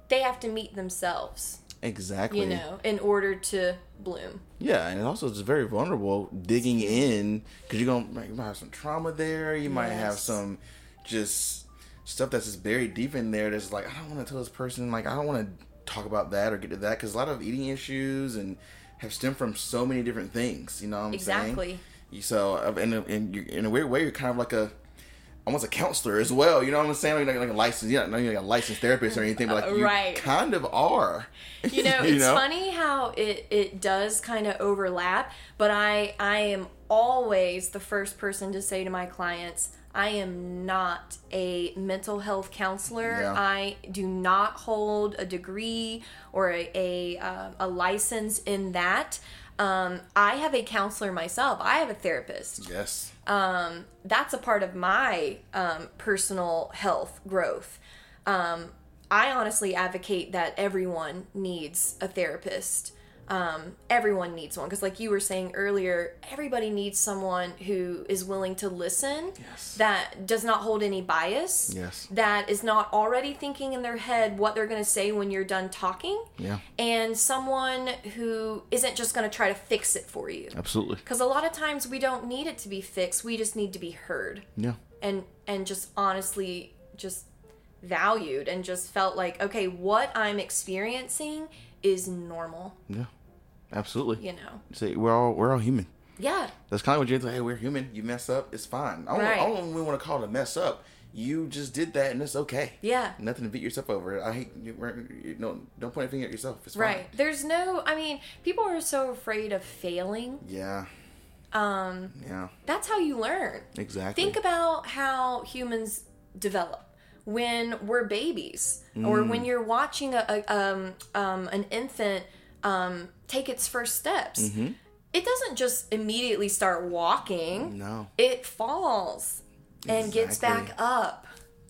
they have to meet themselves, Exactly. you know, in order to bloom. Yeah, and also it's very vulnerable digging in because you're gonna you might have some trauma there. You might have some just stuff that's just buried deep in there. That's like I don't want to tell this person. Like I don't want to talk about that or get to that because a lot of eating issues and have stemmed from so many different things. You know what I'm Exactly. saying? You so uh, in a, in, in a weird way you're kind of like a almost a counselor as well. You know what I'm saying? Like, like a licensed, yeah, not like a licensed therapist or anything, but like you Right. kind of are. you know You it's know? funny how it it does kind of overlap but i i am always the first person to say to my clients i am not a mental health counselor Yeah. i do not hold a degree or a a, uh, a license in that um, i have a counselor myself i have a therapist Yes. um, that's a part of my um, personal health growth. Um, I honestly advocate that everyone needs a therapist. Um, everyone needs one because, like you were saying earlier, everybody needs someone who is willing to listen, Yes. that does not hold any bias, Yes. that is not already thinking in their head what they're going to say when you're done talking, Yeah. and someone who isn't just going to try to fix it for you. Absolutely. Because a lot of times we don't need it to be fixed. We just need to be heard Yeah. and and just honestly just valued and just felt like okay, what I'm experiencing is normal. Yeah. Absolutely. You know. Say we're all we're all human. Yeah. That's kind of what you're like. Hey, we're human. You mess up, it's fine. I don't, Right. I don't even want to call it a mess up. you just did that and it's okay. Yeah. Nothing to beat yourself over. I hate you, you no don't point a finger at yourself. It's fine. Right. There's no I mean, people are so afraid of failing. Yeah. Um Yeah. that's how you learn. Exactly. Think about how humans develop when we're babies, or Mm. when you're watching a, a um, um, an infant um, take its first steps. Mm-hmm. It doesn't just immediately start walking. No. It falls and gets back up,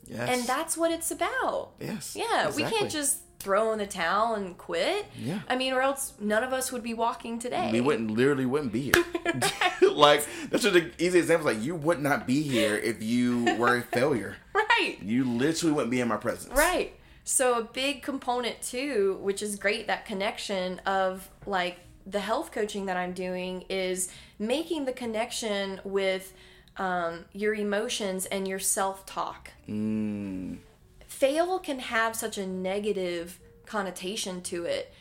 Yes. and that's what it's about. yes. Yeah, we can't just throw in the towel and quit. Yeah. I mean, or else none of us would be walking today. we wouldn't literally wouldn't be here. like that's just an easy example. Like you would not be here if you were a failure. Right. You literally wouldn't be in my presence. Right. So a big component too, which is great, that connection of like the health coaching that I'm doing is making the connection with um, your emotions and your self talk. Mm, Fail can have such a negative connotation to it.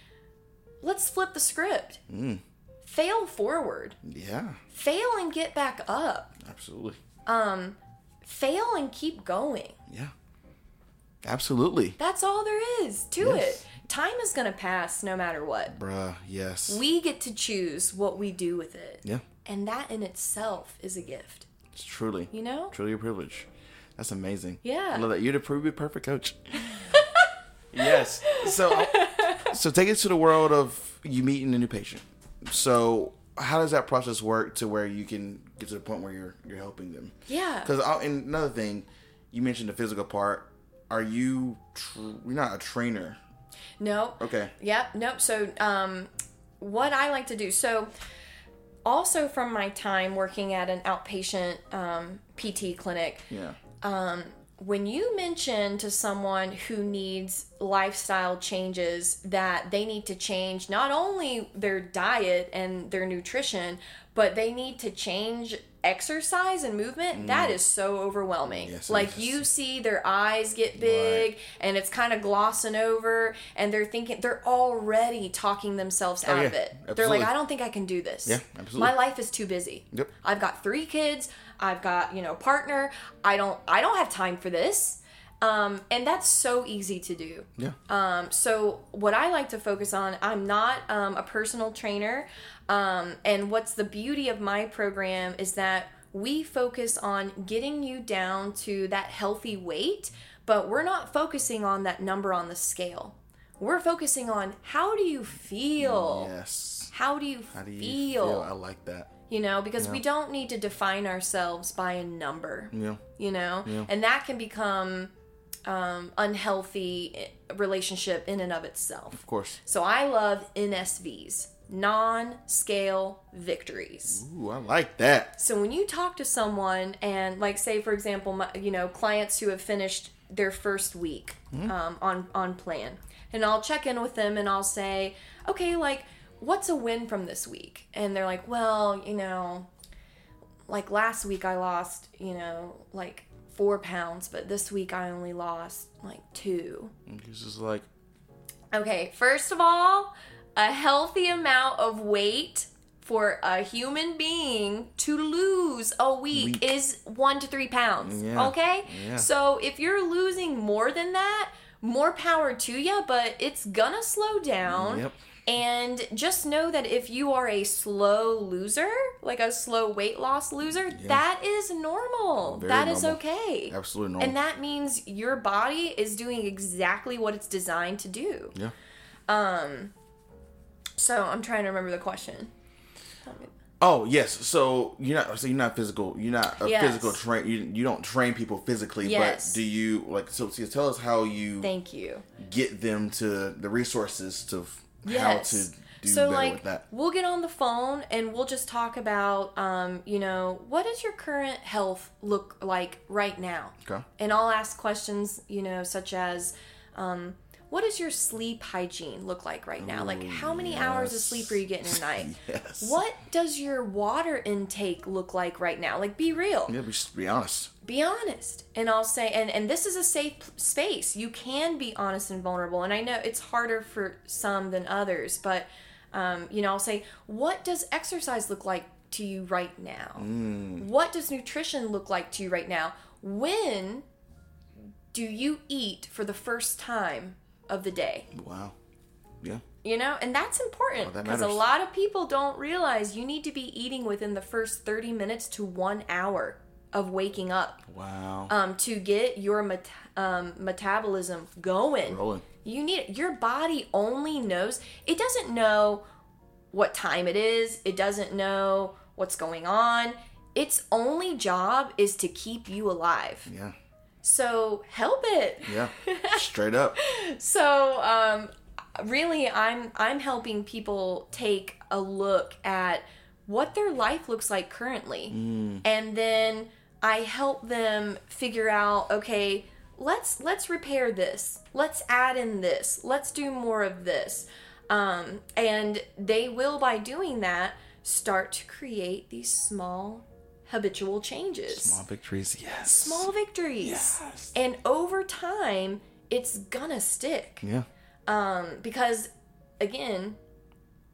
Let's flip the script. Mm. Fail forward. yeah. Fail and get back up. Absolutely. Um, fail and keep going. Yeah. Absolutely. That's all there is to Yes. it. Time is going to pass no matter what. Bruh. Yes. We get to choose what we do with it. yeah. And that in itself is a gift. It's truly. You know? Truly a privilege. That's amazing. Yeah. I love that. You're the prove perfect coach. yes. So, uh, so take us to the world of you meeting a new patient. So, how does that process work to where you can get to the point where you're you're helping them? Yeah. Because uh, another thing, you mentioned the physical part. Are you? Tr- you're not a trainer. No. Okay. Yep. Nope. So, um, what I like to do. So, also from my time working at an outpatient um, PT clinic, Yeah. um, when you mention to someone who needs lifestyle changes that they need to change not only their diet and their nutrition, but they need to change exercise and movement, that is so overwhelming. Mm. Yes, like you see their eyes get big and it's kind of glossing over and they're thinking they're already talking themselves out of Oh, yeah. it. They're like, I don't think I can do this. Yeah, absolutely. My life is too busy. Yep. I've got three kids. I've got you know partner. I don't I don't have time for this. Um, and that's so easy to do. Yeah. Um, so what I like to focus on, I'm not um, a personal trainer. Um, and what's the beauty of my program is that we focus on getting you down to that healthy weight, but we're not focusing on that number on the scale. We're focusing on how do you feel? Yes. How do you, How do you feel? feel? I like that. You know, because we don't need to define ourselves by a number Yeah. you know Yeah. and that can become um, unhealthy eh, relationship in and of itself Of course. so i love NSVs non-scale victories. Ooh, I like that. so when you talk to someone and like say for example my, you know clients who have finished their first week um, on on plan and i'll check in with them and i'll say okay like what's a win from this week? And they're like well you know like last week i lost you know like four pounds but this week i only lost like two. It's just like Okay, first of all, a healthy amount of weight for a human being to lose a week, Week. is one to three pounds. Yeah, Okay? yeah. So if you're losing more than that, more power to you, but it's gonna slow down. Yep. And just know that if you are a slow loser, like a slow weight loss loser, that is normal. Very That is normal. okay. absolutely normal. And that means your body is doing exactly what it's designed to do. yeah. Um, So I'm trying to remember the question. Oh yes, so you're not so you're not physical. You're not a Yes. physical train. You, you don't train people physically, Yes. but do you like? So, so tell us how you Thank you. get them to the resources to f- how to do so better like with that. we'll get on the phone and we'll just talk about um, you know, what does your current health look like right now? Okay. And I'll ask questions, you know, such as um, what does your sleep hygiene look like right now? Like how many hours of sleep are you getting a night? Yes. What does your water intake look like right now? Like be real. Yeah, be, be honest. be honest and i'll say and and this is a safe space you can be honest and vulnerable and i know it's harder for some than others but um, you know i'll say what does exercise look like to you right now what does nutrition look like to you right now when do you eat for the first time of the day? Wow. Yeah. You know, and that's important because a lot of people don't realize you need to be eating within the first 30 minutes to one hour of waking up Wow. um, to get your met- um, metabolism going. Rolling. You need your body only knows it doesn't know what time it is. It doesn't know what's going on. Its only job is to keep you alive. Yeah. So help it. Yeah. Straight up. So um, really, I'm I'm helping people take a look at what their life looks like currently, and then I help them figure out okay. Let's let's repair this. Let's add in this. Let's do more of this. Um, and they will, by doing that, start to create these small habitual changes Small victories. Yes. small victories. Yes. And over time, it's gonna stick. Yeah. Um, because again,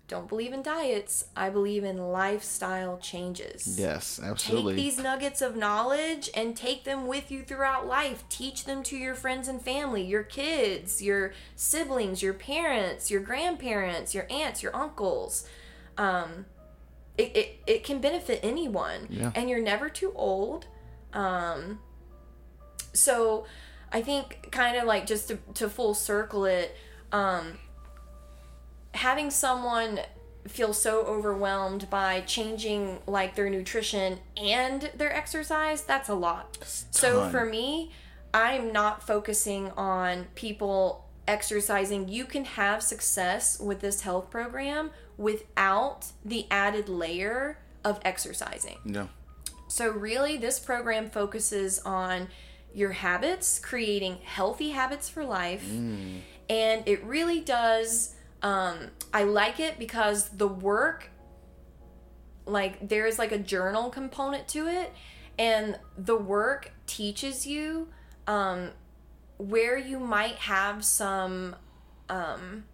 don't believe in diets. I believe in lifestyle changes. Yes. Absolutely. Take these nuggets of knowledge and take them with you throughout life. Teach them to your friends and family, your kids, your siblings, your parents, your grandparents, your aunts, your uncles. Um, it, it, it can benefit anyone. Yeah. And you're never too old. Um, so I think kind of like just to, to full circle it, um, having someone feel so overwhelmed by changing like their nutrition and their exercise, that's a lot. So for me, I'm not focusing on people exercising. You can have success with this health program without the added layer of exercising. Yeah. So, really, this program focuses on your habits, creating healthy habits for life. And it really does. Um, I like it because the work, like, there's like a journal component to it. And the work teaches you um, where you might have some, um,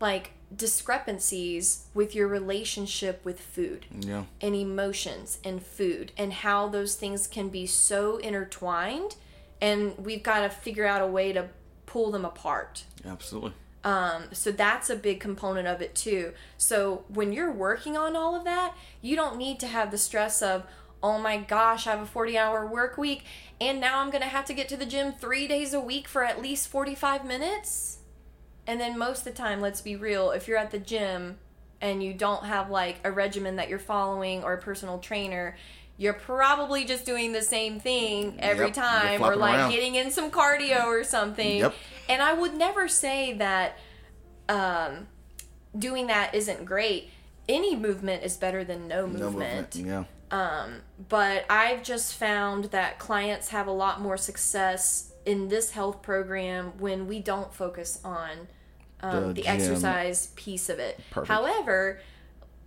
like, discrepancies with your relationship with food Yeah. and emotions and food and how those things can be so intertwined and we've got to figure out a way to pull them apart Absolutely. um, so that's a big component of it too so when you're working on all of that you don't need to have the stress of oh my gosh i have a 40 hour work week and now i'm gonna have to get to the gym three days a week for at least 45 minutes and then most of the time, let's be real, if you're at the gym and you don't have like a regimen that you're following or a personal trainer, you're probably just doing the same thing every Yep, time or like around. getting in some cardio or something. Yep. And I would never say that um, doing that isn't great. Any movement is better than no movement. No movement. Yeah. Um, but I've just found that clients have a lot more success in this health program when we don't focus on um, The the, exercise piece of it. Perfect. However,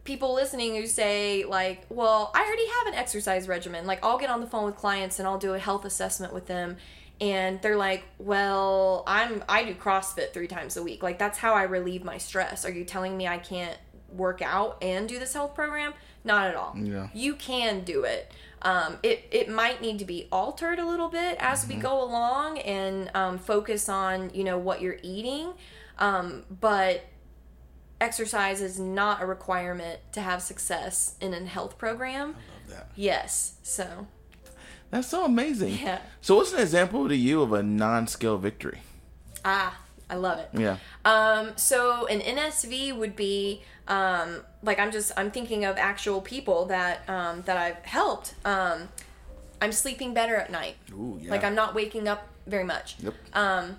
people listening who say like, "Well, I already have an exercise regimen." Like, I'll get on the phone with clients and I'll do a health assessment with them, and they're like, "Well, I'm I do CrossFit three times a week. Like, that's how I relieve my stress. Are you telling me I can't work out and do this health program?" Not at all. Yeah. You can do it. Um, it, it might need to be altered a little bit as we go along and um, focus on you know what you're eating um, but exercise is not a requirement to have success in a health program Love that. yes so That's so amazing. Yeah. So, what's an example to you of a non-scale victory? ah i love it Yeah. Um, so an NSV would be um, like I'm just I'm thinking of actual people that um, that I've helped. Um, I'm sleeping better at night. Ooh, yeah. Like I'm not waking up very much. Yep. Um,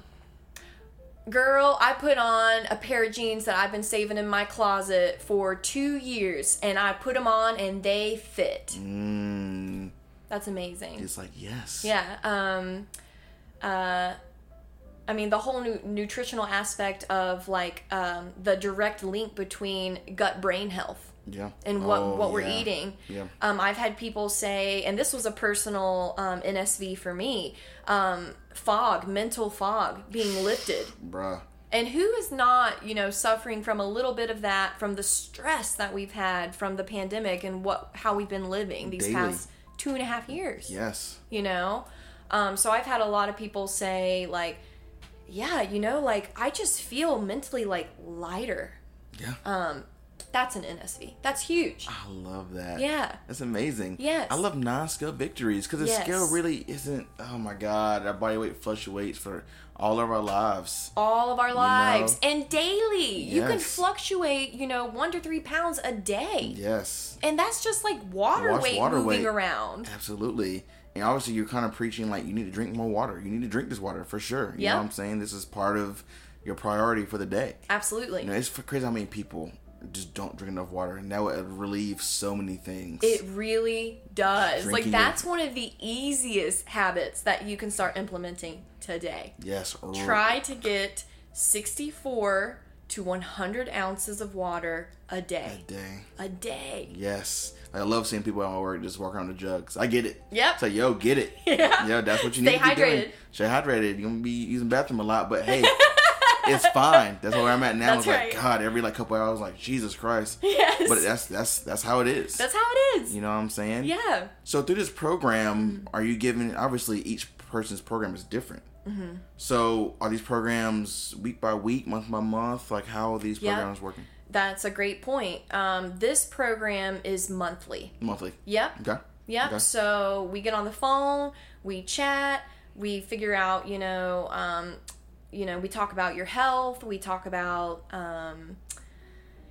girl, I put on a pair of jeans that I've been saving in my closet for two years, and I put them on and they fit. Mm, That's amazing. it's like yes. Yeah. Um, uh, I mean, the whole nu- nutritional aspect of like um, the direct link between gut brain health Yeah. and what, Oh, what we're yeah. eating. Yeah. Um, I've had people say, and this was a personal um, NSV for me um, fog, mental fog being lifted. Bruh. And who is not, you know, suffering from a little bit of that from the stress that we've had from the pandemic and what how we've been living these Daily. past two and a half years? Yes. you know Um, so I've had a lot of people say like, yeah, you know, like I just feel mentally like lighter. Yeah. Um, that's an NSV. That's huge. I love that. Yeah. That's amazing. Yes. I love non-scale victories because the Yes. scale really isn't. Oh my God, our body weight fluctuates for all of our lives. all of our lives and daily. You can fluctuate, you know, one to three pounds a day. Yes, And that's just like water weight water moving weight. around. absolutely. And obviously, you're kind of preaching like you need to drink more water. You need to drink this water for sure. You Yeah. know what I'm saying? This is part of your priority for the day. Absolutely. You know, it's crazy how many people just don't drink enough water, and that would relieve so many things. It really does. Drinking like that's one of the easiest habits that you can start implementing today. yes. Try to get 64 to 100 ounces of water a day. Dang. A day. Yes. I love seeing people at my work just walk around the jugs. I get it. Yep. It's like, yo, get it. Yeah. Yo, that's what you Stay need to be doing. hydrated. Stay hydrated. You're gonna be using bathroom a lot, but hey, it's fine. That's where I'm at now. That's it's right. like, God, every like couple hours, like Jesus Christ. Yes. But that's that's that's how it is. That's how it is. you know what I'm saying? yeah. So through this program, Mm-hmm. are you giving? Obviously, each person's program is different. Mm-hmm. So are these programs week by week, month by month? Like how are these Yeah. programs working? That's a great point. Um, this program is monthly. Monthly. Yep. Okay. Yep. Okay. So we get on the phone, we chat, we figure out, you know, um, you know, we talk about your health, we talk about um,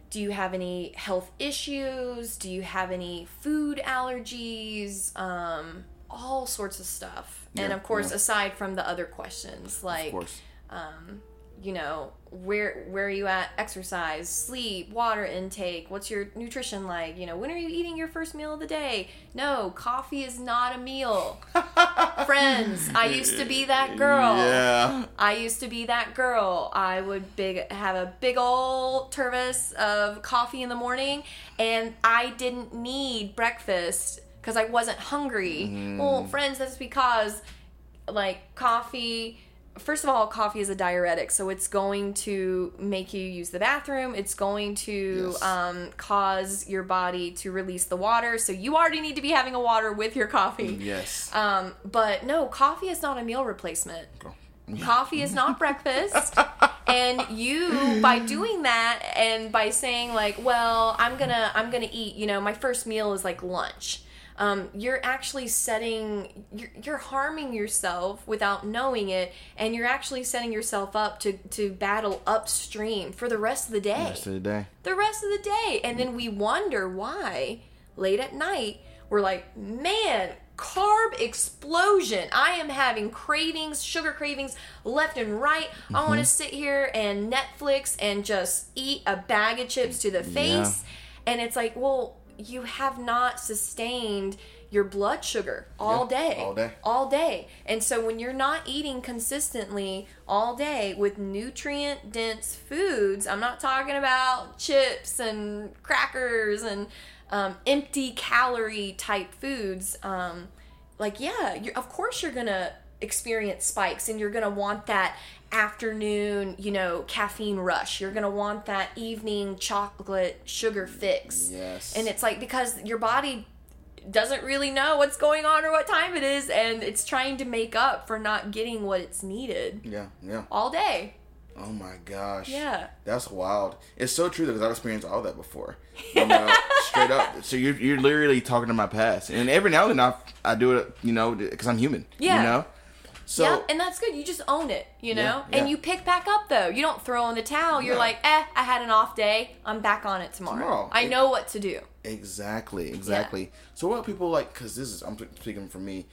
do you have any health issues? Do you have any food allergies? Um, all sorts of stuff. and of course, yeah. aside from the other questions like Of course. you know where where are you at? Exercise sleep water intake what's your nutrition like? You know when are you eating your first meal of the day? No coffee is not a meal. Friends i used to be that girl. Yeah. i used to be that girl. I would big have a big old Tervis of coffee in the morning and i didn't need breakfast because i wasn't hungry. Mm. Well friends that's because like coffee first of all coffee is a diuretic so it's going to make you use the bathroom. It's going to Yes. um, cause your body to release the water. So you already need to be having a water with your coffee. Yes. um, but no coffee is not a meal replacement. Coffee is not breakfast. And you by doing that and by saying like well i'm gonna i'm gonna eat you know my first meal is like lunch um, you're actually setting you're, you're harming yourself without knowing it and you're actually setting yourself up to to battle upstream for the rest of the day the Rest of the day. the rest of the day. And then we wonder why late at night we're like, man, carb explosion. I am having cravings, sugar cravings left and right. I want to sit here and Netflix and just eat a bag of chips to the face. And it's like, well, you have not sustained your blood sugar all Yeah, day all day. all day. And so when you're not eating consistently all day with nutrient dense foods, I'm not talking about chips and crackers and um, empty calorie type foods. Um, like, yeah, you're, of course you're going to experience spikes and you're going to want that afternoon, you know, caffeine rush. You're going to want that evening chocolate sugar fix. Yes. And it's like because your body doesn't really know what's going on or what time it is and it's trying to make up for not getting what it's needed Yeah. Yeah. all day. Oh my gosh. Yeah. That's wild. It's so true because I've experienced all that before. Straight up. So you're, you're literally talking to my past. And every now and then I, I do it, you know, because I'm human. Yeah. You know? So, yeah, and that's good. You just own it, you know? Yeah, yeah. And you pick back up though. You don't throw in the towel. You're No. like, "Eh, I had an off day. I'm back on it tomorrow. Tomorrow. I It- know what to do." Exactly, exactly. So what people like? Because this is I'm speaking for me.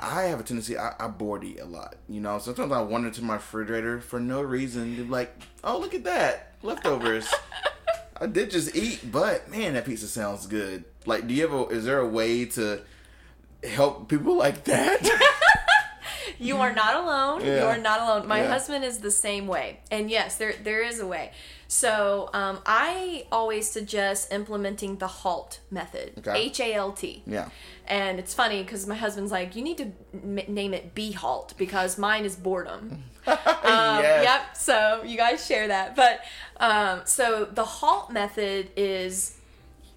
I have a tendency I, I bored eat a lot. You know, sometimes I wander to my refrigerator for no reason. Be like, oh look at that leftovers. I did just eat, but man, that pizza sounds good. Like, do you ever? Is there a way to help people like that? You are not alone. You are not alone. My Yeah. husband is the same way. And yes, there there is a way. So um, I always suggest implementing the HALT method. H A L T. yeah. And it's funny because my husband's like, you need to m- name it Be Halt because mine is boredom. Um, yes. Yep. So you guys share that. But um, so the halt method is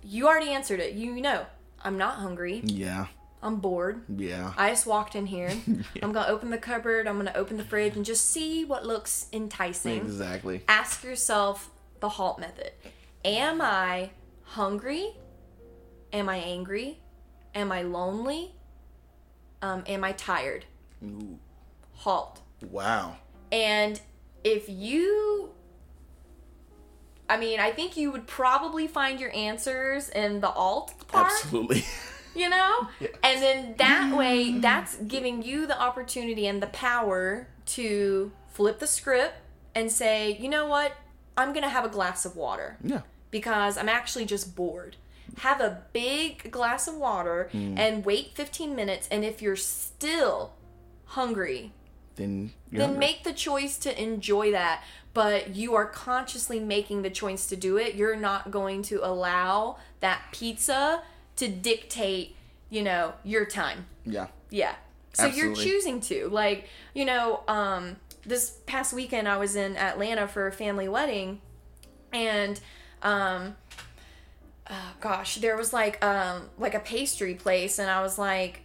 you already answered it. You know, I'm not hungry. Yeah. I'm bored. Yeah. I just walked in here. I'm gonna open the cupboard. I'm gonna open the fridge and just see what looks enticing. Exactly. Ask yourself the halt method. Am I hungry? Am I angry? Am I lonely? Um, am I tired? Ooh. Halt. Wow. And if you I mean, I think you would probably find your answers in the alt part, Absolutely. you know? And then that way, that's giving you the opportunity and the power to flip the script and say, you know what? I'm going to have a glass of water yeah. because I'm actually just bored. Have a big glass of water mm. and wait 15 minutes. And if you're still hungry, Then then hungry. make the choice to enjoy that but you are consciously making the choice to do it you're not going to allow that pizza to dictate you know your time. Yeah. yeah. So you're choosing to. Like you know um this past weekend i was in atlanta for a family wedding and um oh gosh there was like um like a pastry place and i was like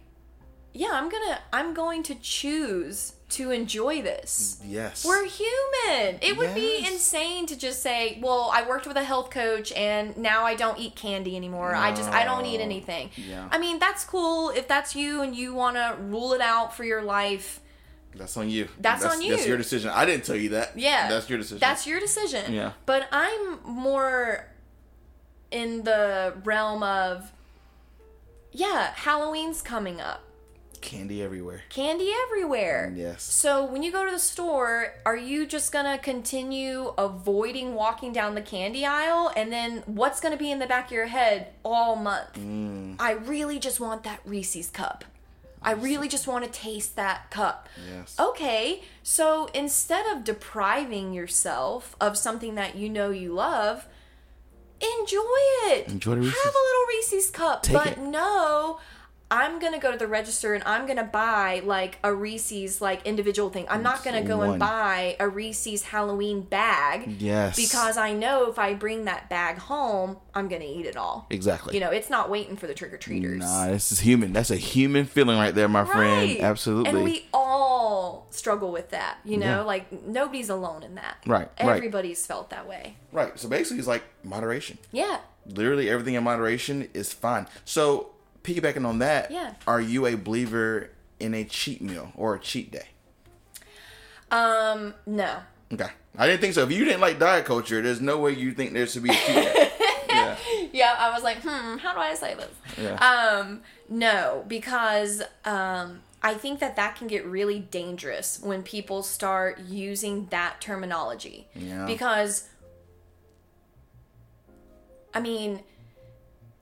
yeah i'm gonna i'm going to choose to enjoy this Yes. we're human. It would be insane to just say, "Well, I worked with a health coach and now I don't eat candy anymore. I just I don't eat anything." Yeah. I mean, that's cool if that's you and you want to rule it out for your life. That's on you. That's on you. That's your decision. I didn't tell you that. Yeah. That's your decision. That's your decision. Yeah. But I'm more in the realm of yeah, Halloween's coming up. Candy everywhere. Candy everywhere. Yes. So when you go to the store, are you just gonna continue avoiding walking down the candy aisle? And then what's gonna be in the back of your head all month? Mm. I really just want that Reese's cup. I really just want to taste that cup. Yes. Okay, so instead of depriving yourself of something that you know you love, enjoy it. Enjoy the Reese's. Have a little Reese's cup, Take but it. no. I'm gonna go to the register and I'm gonna buy like a Reese's like individual thing. I'm not gonna go and buy a Reese's Halloween bag Yes. because I know if I bring that bag home, I'm gonna eat it all. Exactly. You know, it's not waiting for the trick or treaters. Nah, this is human. That's a human feeling right there, my friend. Absolutely. And we all struggle with that, you know? Yeah. Like nobody's alone in that. Right, right. Everybody's felt that way. right. So basically, it's like moderation. Yeah. Literally everything in moderation is fine. So piggybacking on that, Yeah. are you a believer in a cheat meal or a cheat day? Um, no. Okay. I didn't think so. If you didn't like diet culture, there's no way you think there should be a cheat day. yeah. Yeah, I was like, hmm, how do I say this? Yeah. Um, no, because um, I think that that can get really dangerous when people start using that terminology. Yeah. Because, I mean,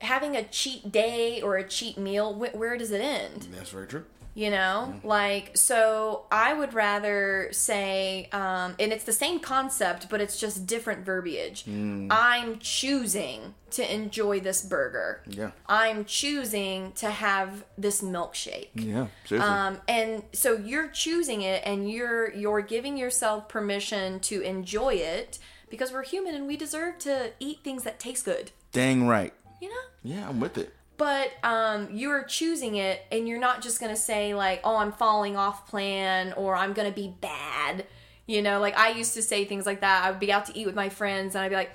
having a cheat day or a cheat meal, wh- where does it end? That's very true. you know like so i would rather say um, and it's the same concept but it's just different verbiage i'm choosing to enjoy this burger Yeah. i'm choosing to have this milkshake Yeah. Seriously. um, and so you're choosing it and you're you're giving yourself permission to enjoy it because we're human and we deserve to eat things that taste good Dang right. You know? Yeah, I'm with it. but um, you're choosing it and you're not just going to say like oh i'm falling off plan or i'm going to be bad you know? Like i used to say things like that. I would be out to eat with my friends and i'd be like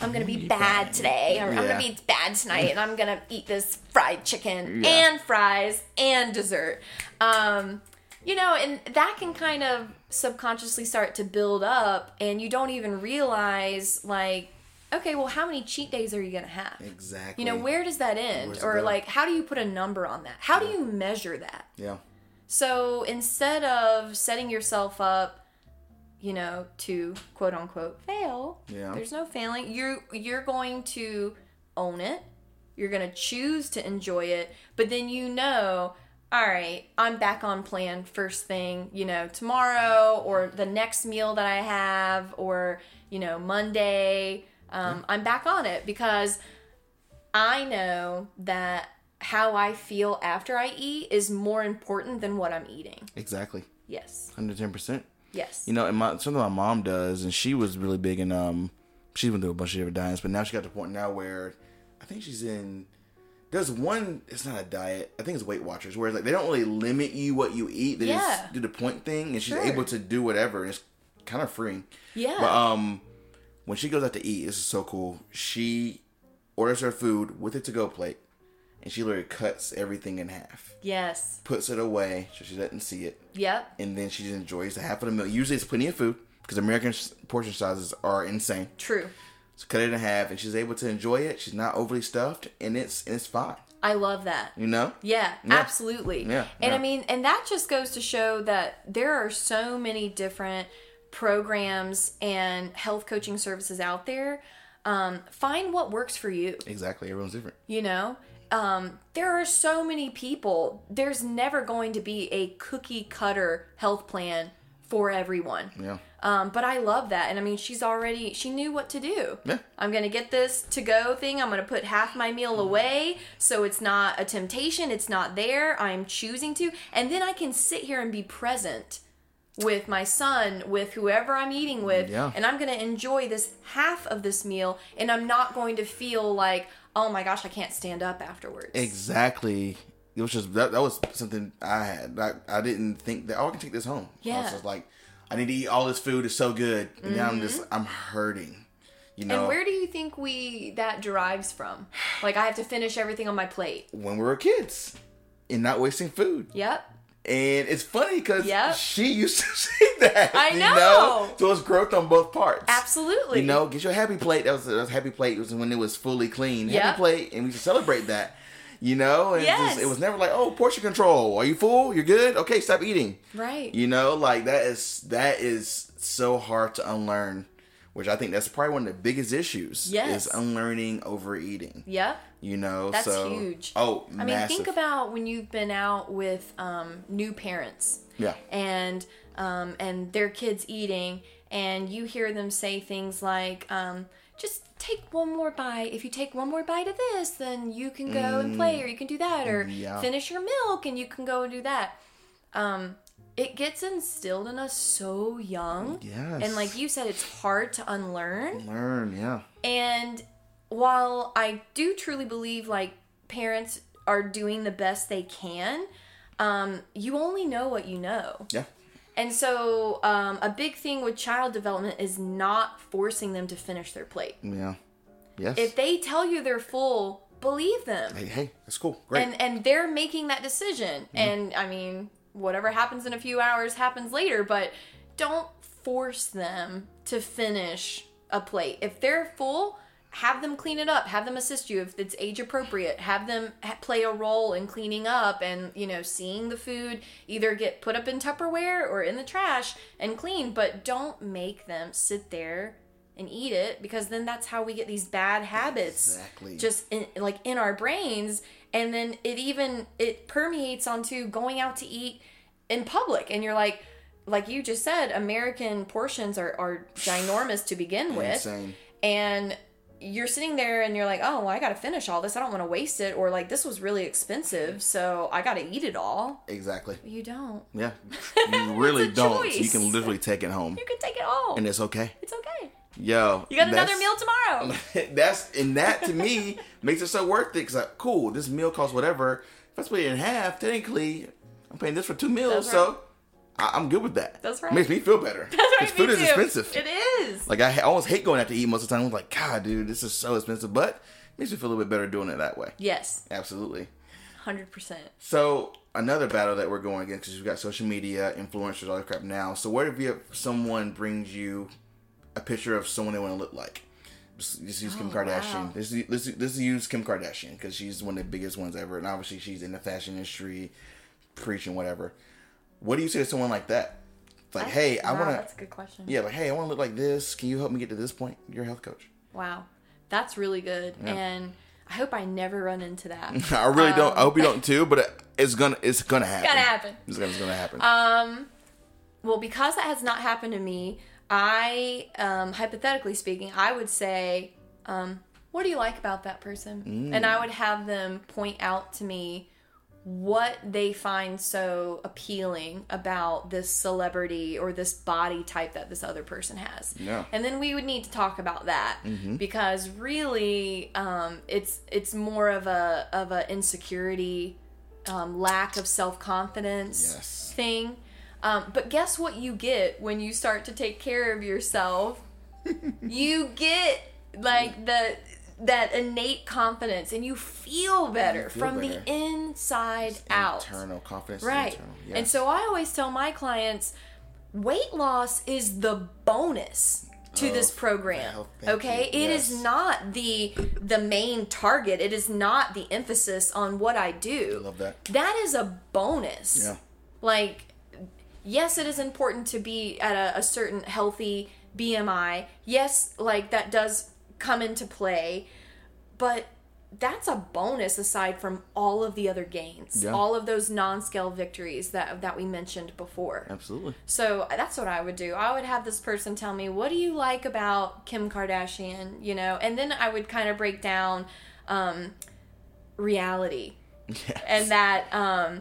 i'm going to be bad today or i'm going to be bad tonight and i'm going to eat this fried chicken Yeah. and fries and dessert. Um, you know and that can kind of subconsciously start to build up and you don't even realize like okay well how many cheat days are you going to have Exactly. you know, where does that end? Where's Or like, how do you put a number on that? How do you measure that? Yeah. So instead of setting yourself up, you know, to quote unquote fail, Yeah. there's no failing. You're you're going to own it. You're going to choose to enjoy it, but then you know, all right, I'm back on plan first thing, you know, tomorrow or the next meal that I have or, you know, Monday. Um, I'm back on it because I know that how I feel after I eat is more important than what I'm eating. Exactly. Yes. 110%. Yes. You know, and my something my mom does, and she was really big in um, she's been through a bunch of different diets, but now she got to the point now where I think she's in there's one. It's not a diet. I think it's Weight Watchers, where like they don't really limit you what you eat. They Yeah. just do the point thing, and she's Sure. able to do whatever. And it's kind of free. Yeah. But um, when she goes out to eat, this is so cool. She orders her food with a to go plate, and she literally cuts everything in half, yes. puts it away so she doesn't see it, Yep. and then she just enjoys the half of the meal. Usually, it's plenty of food because American portion sizes are insane. True. So cut it in half, and she's able to enjoy it. She's not overly stuffed, and it's and it's fine. I love that. You know? Yeah, Yeah. absolutely. Yeah, And I mean, and that just goes to show that there are so many different programs and health coaching services out there. Um, find what works for you. Exactly. Everyone's different. You know, um, there are so many people. There's never going to be a cookie cutter health plan for everyone. Yeah. Um, but I love that. And I mean, she's already, she knew what to do. Yeah. I'm going to get this to go thing. I'm going to put half my meal away so it's not a temptation. It's not there. I'm choosing to. And then I can sit here and be present with my son, with whoever I'm eating with. Yeah. And I'm going to enjoy this half of this meal. And I'm not going to feel like, oh my gosh, I can't stand up afterwards. Exactly. It was just that, that was something I had. I, I didn't think that oh I can take this home. I Yeah. Mm-hmm. was just like, I need to eat all this food. It's so good. And now I'm just I'm hurting. You know, and where do you think we that derives from? Like I have to finish everything on my plate. when we were kids and not wasting food. Yep. And it's funny because Yep. she used to say that. I you know. So it's growth on both parts. Absolutely. You know, get your happy plate. That was, that was happy plate. It was when it was fully clean. Yep. Happy plate, and we should celebrate that. You know, and it, Yes. was, it was never like, oh, portion control. Are you full? You're good. Okay, stop eating. Right. You know, like that is that is so hard to unlearn. Which I think that's probably one of the biggest issues. Yes. is unlearning overeating. Yep. You know, That's so huge. Oh, I mean, think about when you've been out with um, new parents yeah, and um, and their kids eating, and you hear them say things like, um, "Just take one more bite. If you take one more bite of this, then you can go and play, or you can do that, or Mm. Yeah. finish your milk, and you can go and do that." Um, it gets instilled in us so young, Yes. and like you said, it's hard to unlearn. learn. Yeah, And while I do truly believe like parents are doing the best they can, um, you only know what you know. yeah, And so, um, a big thing with child development is not forcing them to finish their plate. yeah, yes. If they tell you they're full, believe them. hey, hey, that's cool. Great. And and they're making that decision. And I mean, whatever happens in a few hours happens later, but don't force them to finish a plate. If they're full, have them clean it up. Have them assist you if it's age appropriate. Have them play a role in cleaning up and, you know, seeing the food either get put up in Tupperware or in the trash and clean, but don't make them sit there and eat it because then that's how we get these bad habits Exactly. just in, like in our brains and then it even it permeates onto going out to eat in public and you're like like you just said american portions are, are ginormous to begin with Insane. and you're sitting there and you're like oh well i gotta finish all this i don't want to waste it or like this was really expensive so i gotta eat it all Exactly. you don't Yeah. You really don't. You can literally take it home. you can take it all And it's okay. it's okay Yo. you got another meal tomorrow that's and that to me makes it so worth it because like, cool, this meal costs whatever. If I split it in half, technically, I'm paying this for two meals, so I, I'm good with that. That's right. It Makes me feel better. That's right, food is too. expensive. it is Like I, almost hate going out to eat most of the time. I'm like, God, dude, this is so expensive, but it makes me feel a little bit better doing it that way. yes Absolutely. 100% So another battle that we're going against because we've got social media, influencers, all that crap now. So what if you have someone brings you a picture of someone they want to look like? Just, just use Kim Oh, Kardashian. wow. Let's, let's let's use Kim Kardashian because she's one of the biggest ones ever, and obviously she's in the fashion industry, preaching whatever. What do you say to someone like that? It's like, hey, I want to. That's a good question. yeah, like, hey, I want to look like this. Can you help me get to this point? You're a health coach. Wow, that's really good, and I hope I never run into that. I really don't. I hope you don't too, but it's gonna it's gonna happen. Um, Gonna happen. It's gonna, it's gonna happen. Um, well, because that has not happened to me, I, um, hypothetically speaking, I would say, um, what do you like about that person? Mm. And I would have them point out to me what they find so appealing about this celebrity or this body type that this other person has. Yeah. And then we would need to talk about that because really, um, it's it's more of a of a insecurity, um, lack of self confidence Yes. thing. Um, but guess what you get when you start to take care of yourself? you get like the that innate confidence and you feel better feel from better. the inside out. Internal confidence. Right. Internal. And so I always tell my clients weight loss is the bonus to oh, this program. Okay? you. It is Yes. not the the main target. It is not the emphasis on what I do. I love that. That is a bonus. Yeah. Like yes, it is important to be at a, a certain healthy BMI. Yes, like that does come into play, but that's a bonus aside from all of the other gains, Yeah. all of those non-scale victories that that we mentioned before. Absolutely. So that's what I would do. I would have this person tell me, "What do you like about Kim Kardashian?" You know, and then I would kind of break down um, reality Yes. and that um,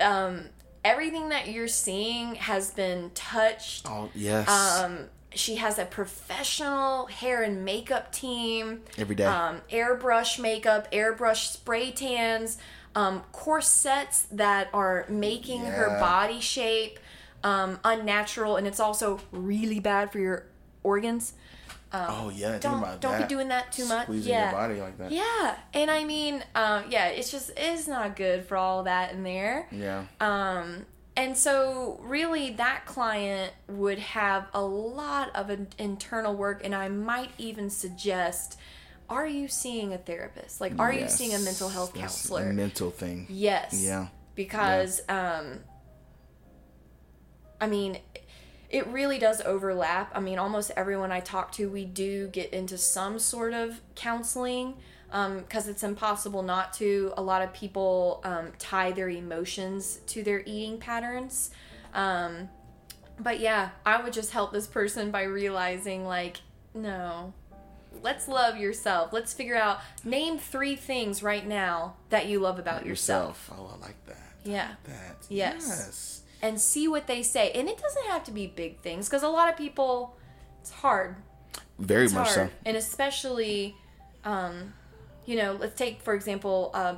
um, everything that you're seeing has been touched. Oh yes. Um, she has a professional hair and makeup team. Every day. Um, airbrush makeup, airbrush spray tans, um, corsets that are making her body shape um, unnatural, and it's also really bad for your organs. oh yeah. Don't don't that. be doing that too much. Squeezing yeah. your body like that. Yeah, and I mean, um, yeah, it's just it's not good for all that in there. Yeah. Um, and so really, that client would have a lot of an internal work, and I might even suggest: Are you seeing a therapist? Like, are you seeing a mental health That's counselor? A mental thing. Yes. Yeah. Because um I mean it really does overlap. I mean almost everyone I talk to we do get into some sort of counseling because it's impossible not to. A lot of people um, tie their emotions to their eating patterns. Um, but yeah, I would just help this person by realizing, like, no, let's love yourself. Let's figure out, name three things right now that you love about yourself. Oh, I like that. Yeah. That. Yes. Yes. And see what they say. And it doesn't have to be big things because a lot of people, it's hard. Very It's much hard. so. And especially, um, you know, let's take, for example, uh,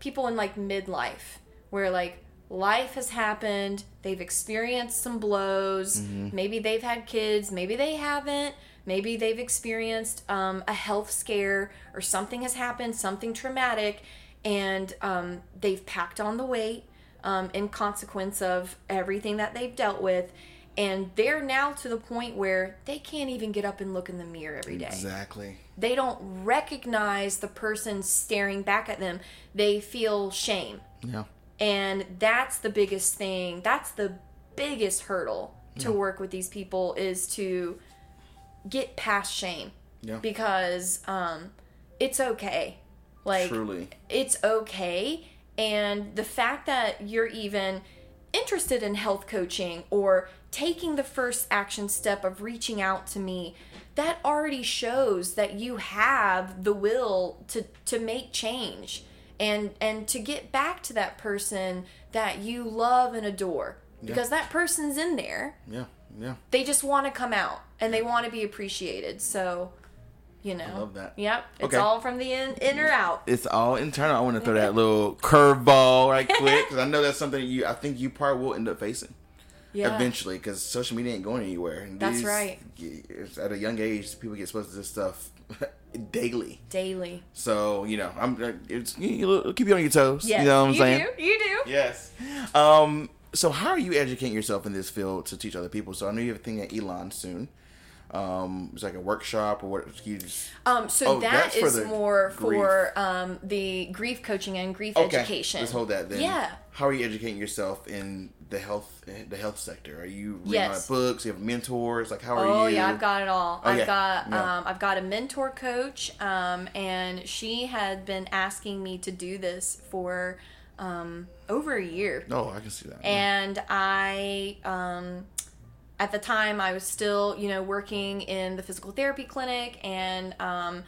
people in like midlife where like life has happened, they've experienced some blows, Mm-hmm. maybe they've had kids, maybe they haven't. Maybe they've experienced um, a health scare or something has happened, something traumatic, and um, they've packed on the weight um, in consequence of everything that they've dealt with. And they're now to the point where they can't even get up and look in the mirror every day Exactly. they don't recognize the person staring back at them they feel shame Yeah. and that's the biggest thing that's the biggest hurdle to work with these people is to get past shame Yeah. because um it's okay like Truly. it's okay and the fact that you're even interested in health coaching or taking the first action step of reaching out to me that already shows that you have the will to to make change and and to get back to that person that you love and adore because that person's in there Yeah. Yeah. they just want to come out and they want to be appreciated so you know love that. yep it's Okay. all from the in, in or out It's all internal. I want to throw that little curveball right quick because I know that's something you. I think you probably will end up facing yeah eventually because social media ain't going anywhere. And That's these- right. At a young age, people get exposed to this stuff daily. daily So you know, I'm. uh, It's you keep you on your toes. yes You know what I'm you saying? do you do Yes. Um. So how are you educating yourself in this field to teach other people? So I know you have a thing at Elon soon. Um, it's like a workshop or what? Just Um, so Oh, that's for the more grief. for um, the grief coaching and grief education. Let's hold that then. Yeah. How are you educating yourself in the health the health sector? Are you reading Yes. a lot of books? You have mentors? Like how are you? Oh yeah, I've got it all. Oh. I've got Yeah. um, I've got a mentor coach, um, and she had been asking me to do this for um, over a year. Oh, I can see that. and I um at the time I was still, you know, working in the physical therapy clinic and um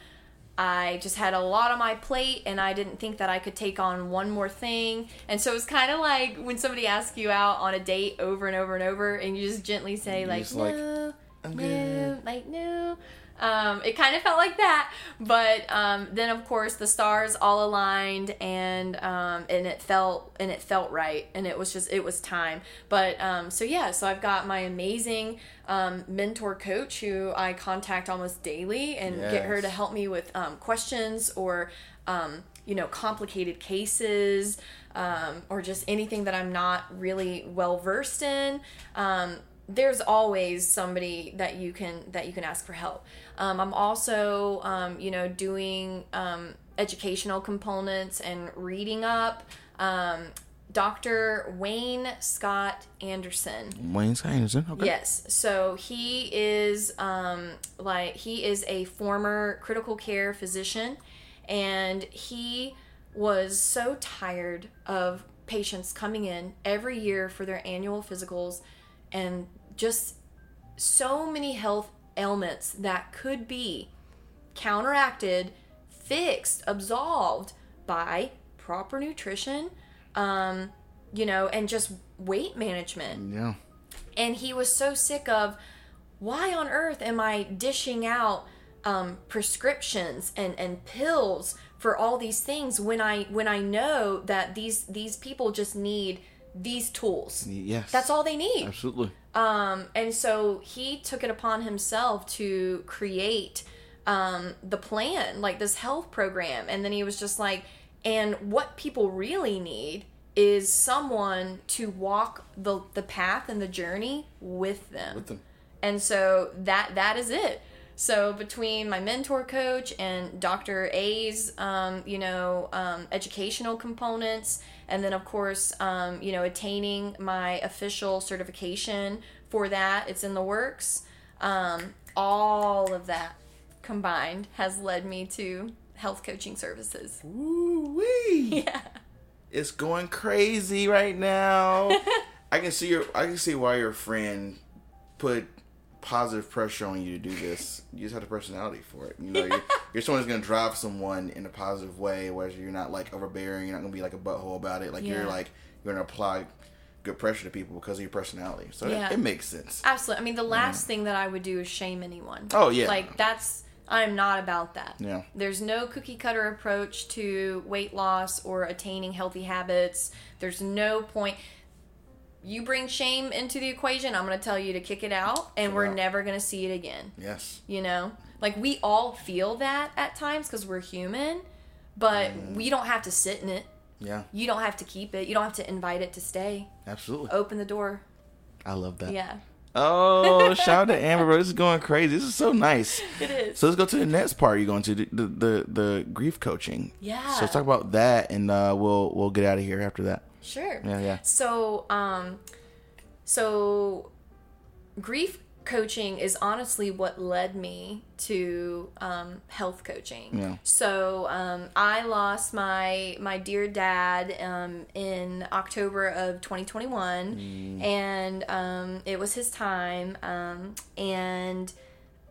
I just had a lot on my plate and I didn't think that I could take on one more thing. And so it's kind of like when somebody asks you out on a date over and over and over and you just gently say like just like, no, "I'm no, good." like no. Um, it kind of felt like that, but um, then of course the stars all aligned and um, and it felt and it felt right and it was just it was time. But um, so yeah, so I've got my amazing um, mentor coach who I contact almost daily and get her to help me with um, questions or um, you know complicated cases um, or just anything that I'm not really well versed in. Um, there's always somebody that you can that you can ask for help. Um, I'm also um, you know doing um, educational components and reading up. Um, Dr. Wayne Scott Andersen. Wayne Scott Andersen. Okay. Yes. So he is um like he is a former critical care physician and he was so tired of patients coming in every year for their annual physicals and just so many health ailments that could be counteracted, fixed, absolved by proper nutrition, um, you know, and just weight management Yeah. and he was so sick of why on earth am I dishing out um, prescriptions and, and pills for all these things when I when I know that these these people just need these tools. Yes. That's all they need. Absolutely. Um, and so he took it upon himself to create um, the plan, like this health program. And then he was just like, and what people really need is someone to walk the, the path and the journey with them. With them. And so that that is it. So between my mentor coach and Dr. A's, um, you know, um, educational components, and then of course, um, you know, attaining my official certification for that, it's in the works. Um, all of that combined has led me to health coaching services. Woo wee. Yeah. It's going crazy right now. I can see your I can see why your friend put positive pressure on you to do this. You just have the personality for it. You know, you're, you're someone who's gonna drive someone in a positive way, whereas you're not like overbearing. You're not gonna be like a butthole about it. Like Yeah. you're like you're gonna apply good pressure to people because of your personality. So it- Yeah. it, makes sense. Absolutely. I mean, the last thing that I would do is shame anyone. Oh, yeah. Like that's I'm not about that. Yeah. There's no cookie cutter approach to weight loss or attaining healthy habits. There's no point. You bring shame into the equation, I'm going to tell you to kick it out, and we're never going to see it again. Yes. You know? Like, we all feel that at times because we're human, but Mm. we don't have to sit in it. Yeah. You don't have to keep it. You don't have to invite it to stay. Absolutely. Open the door. I love that. Yeah. Oh, shout out to Amber, bro. This is going crazy. This is so nice. It is. So let's go to the next part. You're going to the the, the, the grief coaching. Yeah. So let's talk about that, and uh, we'll we'll get out of here after that. Sure. Yeah, yeah. So, um, so grief coaching is honestly what led me to um, health coaching. Yeah. So um, I lost my my dear dad um, in October of 2021, and um, it was his time. Um, and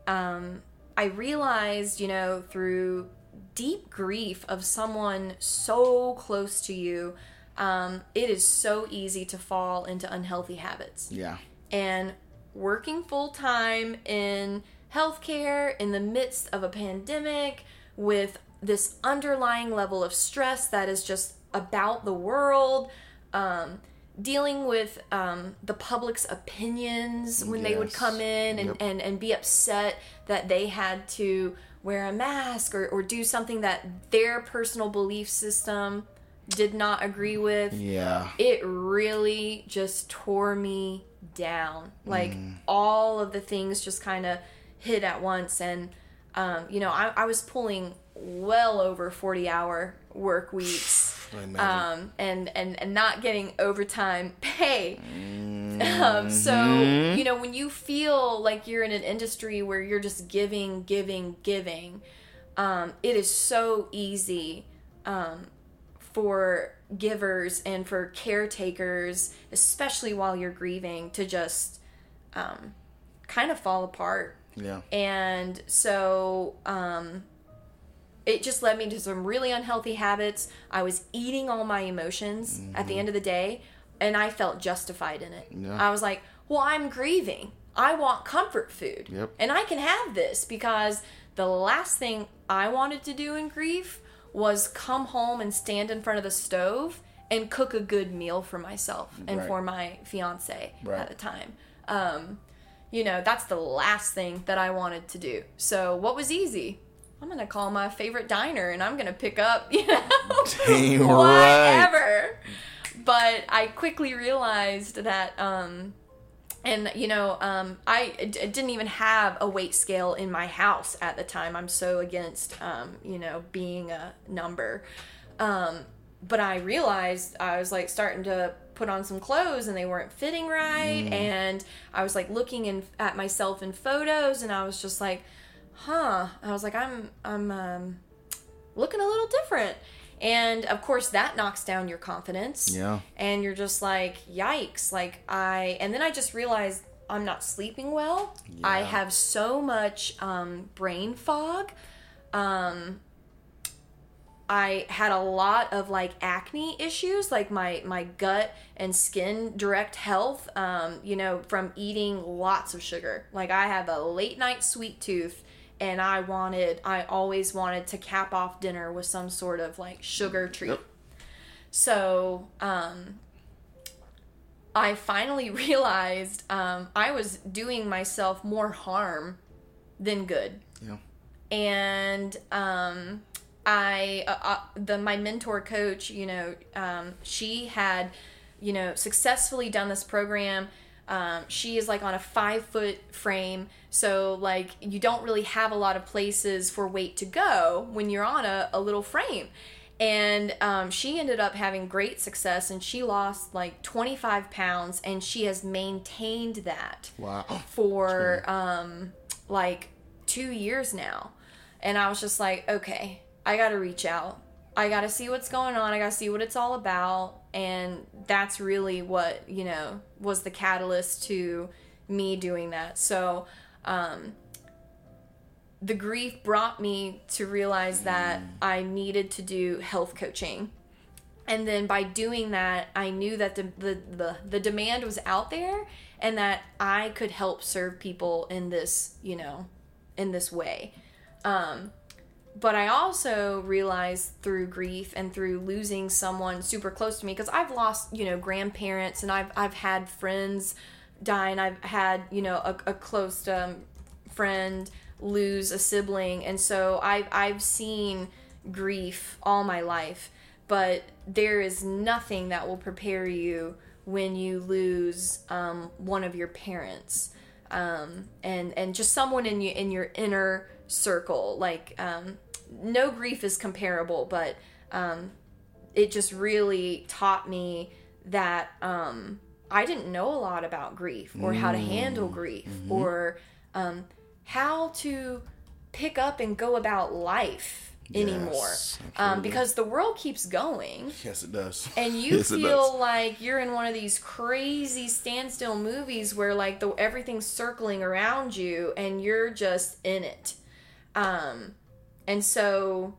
um, I realized, you know, through deep grief of someone so close to you, um, it is so easy to fall into unhealthy habits. Yeah. And working full time in healthcare in the midst of a pandemic with this underlying level of stress that is just about the world. Um, dealing with um, the public's opinions when they would come in and, Yep. and, and be upset that they had to wear a mask or, or do something that their personal belief system did not agree with Yeah. it really just tore me down. Like Mm. all of the things just kind of hit at once. And, um, you know, I, I was pulling well over 40 hour work weeks. Um, and, and, and not getting overtime pay. Mm-hmm. Um, so, you know, when you feel like you're in an industry where you're just giving, giving, giving, um, it is so easy um, for givers and for caretakers, especially while you're grieving, to just um, kind of fall apart. yeah. And so, um, it just led me to some really unhealthy habits. I was eating all my emotions at the end of the day, and I felt justified in it. Yeah. I was like, well, I'm grieving. I want comfort food. Yep. And I can have this because the last thing I wanted to do in grief was come home and stand in front of the stove and cook a good meal for myself and Right. for my fiance Right. at the time. Um, you know, that's the last thing that I wanted to do. So, what was easy? I'm gonna call my favorite diner and I'm gonna pick up, you know, Dang right. But I quickly realized that, um, and you know, um, I, I didn't even have a weight scale in my house at the time. I'm so against, um, you know, being a number. Um, but I realized I was like starting to put on some clothes and they weren't fitting right, and I was like looking in, at myself in photos, and I was just like, huh. I was like, I'm, I'm, um, looking a little different. And of course, that knocks down your confidence. Yeah. And you're just like, yikes. Like, I, and then I just realized I'm not sleeping well. I have so much um, brain fog. Um, I had a lot of like acne issues, like my my gut and skin direct health. Um, you know, from eating lots of sugar. Like I have a late night sweet tooth, and I wanted, I always wanted to cap off dinner with some sort of like sugar treat. Yep. So, um, I finally realized um, I was doing myself more harm than good Yeah. and um, I uh, uh, the my mentor coach, you know, um, she had, you know, successfully done this program. Um, she is like on a five foot frame, so like you don't really have a lot of places for weight to go when you're on a, a little frame. And um, she ended up having great success, and she lost like 25 pounds, and she has maintained that Wow. for um like two years now. And i was just like okay i gotta reach out. I gotta see what's going on. I gotta see what it's all about and that's really what you know was the catalyst to me doing that. So um the grief brought me to realize that i needed to do health coaching. And then by doing that i knew that the, the, the, the demand was out there and that i could help serve people in this you know in this way. Um, but i also realized through grief and through losing someone super close to me because i've lost you know grandparents and i've, I've had friends die and i've had you know a, a close um, friend lose a sibling. And so I've, I've seen grief all my life but there is nothing that will prepare you when you lose um, one of your parents. Um, and and just someone in you in your inner circle like um, no grief is comparable but um, it just really taught me that um, I didn't know a lot about grief or how to handle grief or um, how to pick up and go about life anymore. Yes, um, because the world keeps going. Yes, it does. and you Yes, feel like you're in one of these crazy standstill movies where like the everything's circling around you and you're just in it. Um and so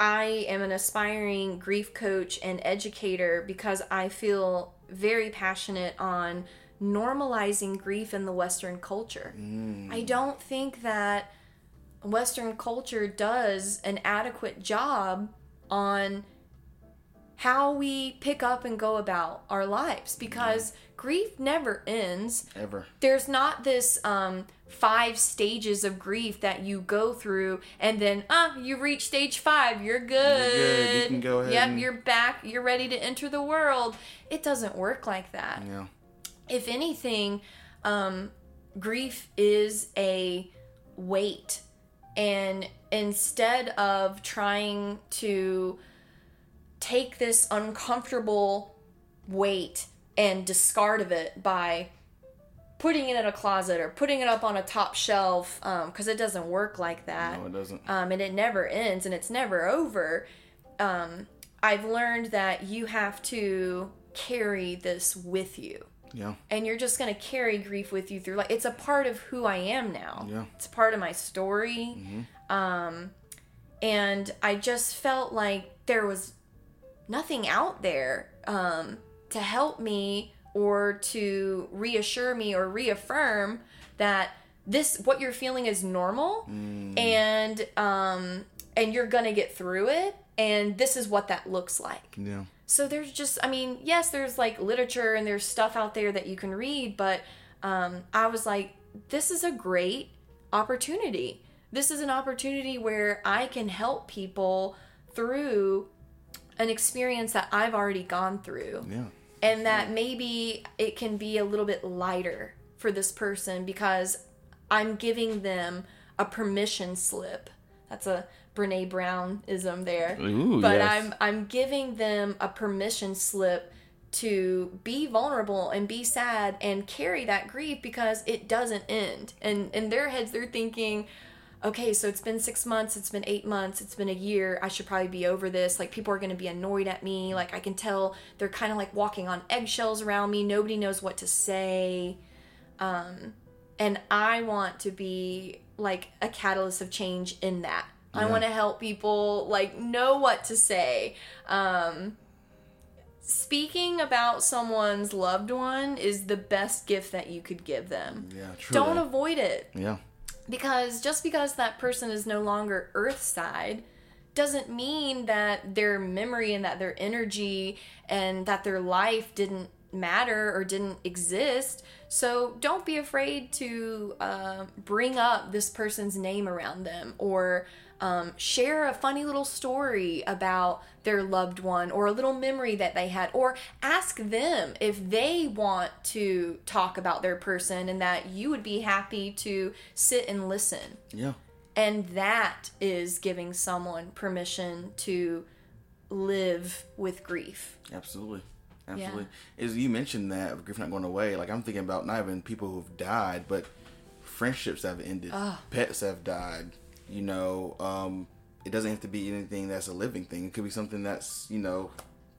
i am an aspiring grief coach and educator because i feel very passionate on normalizing grief in the western culture. I don't think that western culture does an adequate job on how we pick up and go about our lives because grief never ends. Ever. there's not this um five stages of grief that you go through and then ah you reach stage five you're good, you're good. You can go ahead yep and- you're back you're ready to enter the world it doesn't work like that Yeah. if anything, um, grief is a weight. And instead of trying to take this uncomfortable weight and discard of it by putting it in a closet or putting it up on a top shelf, because it doesn't work like that No, it doesn't. um, and it never ends and it's never over. Um, I've learned that you have to carry this with you. Yeah. And you're just going to carry grief with you through like it's a part of who I am now. Yeah. It's a part of my story. Um and I just felt like there was nothing out there um, to help me or to reassure me or reaffirm that this what you're feeling is normal and um and you're gonna get through it and this is what that looks like Yeah. so there's just i mean yes there's like literature and there's stuff out there that you can read but um, i was like this is a great opportunity this is an opportunity where i can help people through an experience that i've already gone through Yeah. And that mm-hmm. maybe it can be a little bit lighter for this person because I'm giving them a permission slip. That's a Brene Brown ism there. Ooh, but yes. I'm I'm giving them a permission slip to be vulnerable and be sad and carry that grief because it doesn't end. And in their heads they're thinking, okay, so it's been six months, it's been eight months, it's been a year. I should probably be over this. Like, people are going to be annoyed at me. Like, I can tell they're kind of like walking on eggshells around me. Nobody knows what to say. Um, and I want to be like a catalyst of change in that. I want to help people like know what to say. Um, speaking about someone's loved one is the best gift that you could give them. Yeah. True. Don't avoid it yeah. Because just because that person is no longer earthside doesn't mean that their memory and that their energy and that their life didn't matter or didn't exist. So don't be afraid to uh, bring up this person's name around them or um, share a funny little story about their loved one or a little memory that they had or ask them if they want to talk about their person and that you would be happy to sit and listen Yeah. and that is giving someone permission to live with grief Absolutely. Absolutely. As you mentioned that of grief not going away, like I'm thinking about not even people who've died, but friendships have ended, pets have died. You know, um, it doesn't have to be anything that's a living thing. It could be something that's you know,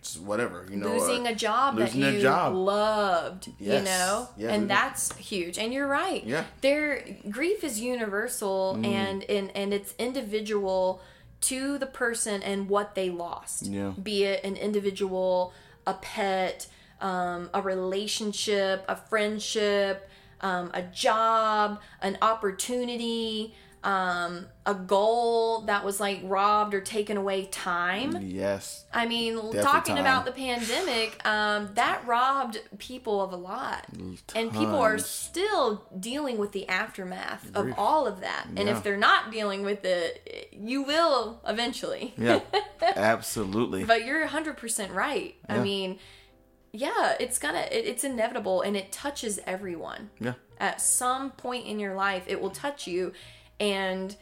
just whatever. You know, losing uh, a job that losing a you job. loved you know Yeah, and that's huge and you're right Yeah. there grief is universal Mm. and, and and it's individual to the person and what they lost Yeah. be it an individual a pet um, a relationship a friendship um, a job an opportunity um, a goal that was like robbed or taken away time Yes. I mean, talking time. about the pandemic, um, that robbed people of a lot. And people are still dealing with the aftermath of all of that. And if they're not dealing with it, you will eventually. Yeah. Absolutely. But you're 100% right. I mean, yeah, it's gonna, it, it's inevitable and it touches everyone. yeah. At some point in your life, it will touch you. And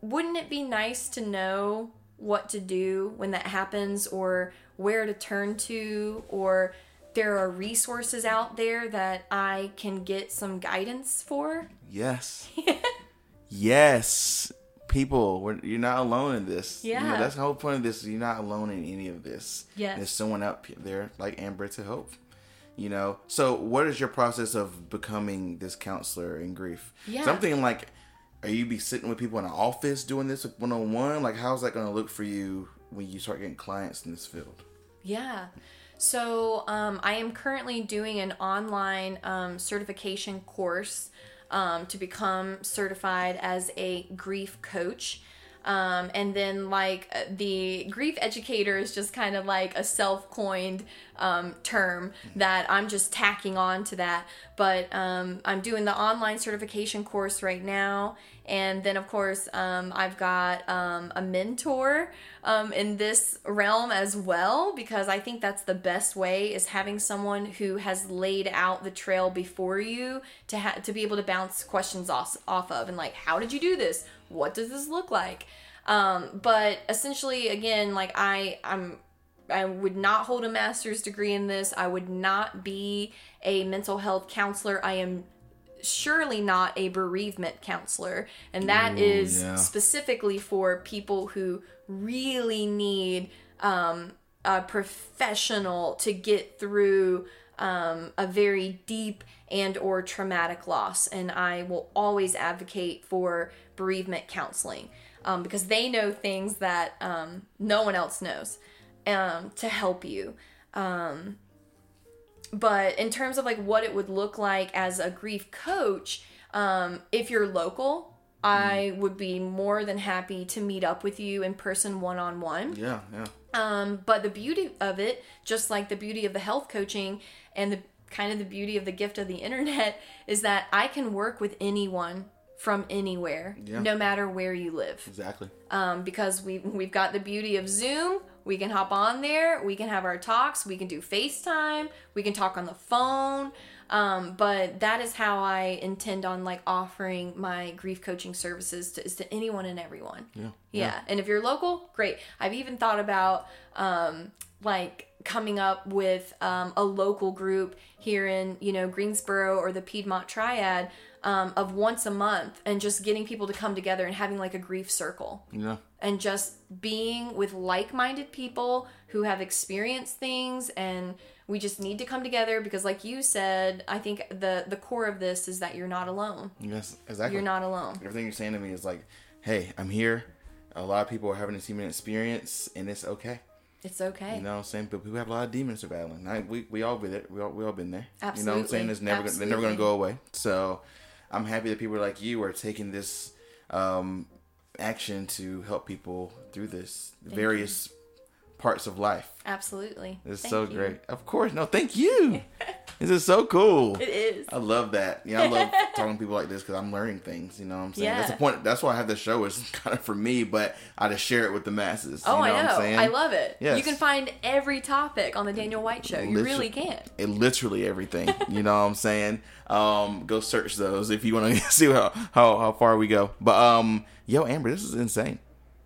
wouldn't it be nice to know what to do when that happens or where to turn to or there are resources out there that I can get some guidance for? Yes. yes. People, we're, you're not alone in this. You know, Yeah. that's the whole point of this. You're not alone in any of this. Yes. There's someone out there like Amber to help. You know. So, what is your process of becoming this counselor in grief? Yeah. Something like, are you be sitting with people in an office doing this one on one? Like, how's that going to look for you when you start getting clients in this field? Yeah. So um, I am currently doing an online um, certification course um, to become certified as a grief coach. Um, and then, like, uh, the grief educator is just kind of like a self coined um, term that I'm just tacking on to that. But um, I'm doing the online certification course right now. And then, of course, um, I've got um, a mentor um, in this realm as well because I think that's the best way is having someone who has laid out the trail before you to ha- to be able to bounce questions off off of and like how did you do this? What does this look like? Um, but essentially, again, like I I'm I would not hold a master's degree in this. I would not be a mental health counselor. I am surely not a bereavement counselor. And that Ooh, is yeah. specifically for people who really need um, a professional to get through um, a very deep and or traumatic loss and i will always advocate for bereavement counseling um, because they know things that um, no one else knows um, to help you. Um, but in terms of like what it would look like as a grief coach, um, if you're local, I would be more than happy to meet up with you in person one on one. Yeah, yeah. Um, but the beauty of it, just like the beauty of the health coaching and the kind of the beauty of the gift of the internet, is that I can work with anyone from anywhere, Yeah. no matter where you live. Exactly. Um, because we we've got the beauty of Zoom. We can hop on there. We can have our talks. We can do FaceTime. We can talk on the phone. Um, but that is how I intend on like offering my grief coaching services to is to anyone and everyone. Yeah. Yeah. And if you're local, great. I've even thought about um, like coming up with um, a local group here in, you know, Greensboro or the Piedmont Triad um, of once a month and just getting people to come together and having like a grief circle Yeah. and just being with like-minded people who have experienced things and we just need to come together because like you said i think the the core of this is that you're not alone Yes, exactly. you're not alone Everything you're saying to me is like, hey, I'm here. A lot of people are having a human experience, and it's okay. it's okay You know what I'm saying? But people have a lot of demons they're battling. We, we all been there. We all, we all been there. Absolutely. You know what I'm saying? It's never gonna, they're never going to go away. So I'm happy that people like you are taking this um, action to help people through this various parts of life. absolutely It's Thank so you. great. Of course. No, thank you. this is so cool. it is I love that. You know, I love talking to people like this because I'm learning things. You know what I'm saying? That's the point. That's why I have this show is kind of for me, but I just share it with the masses. oh you know i What I'm know i love it Yes. you can find every topic on the daniel white show you really can It literally everything. you know what I'm saying? Um, go search those if you want to see how, how how far we go. But um, yo, Amber, this is insane.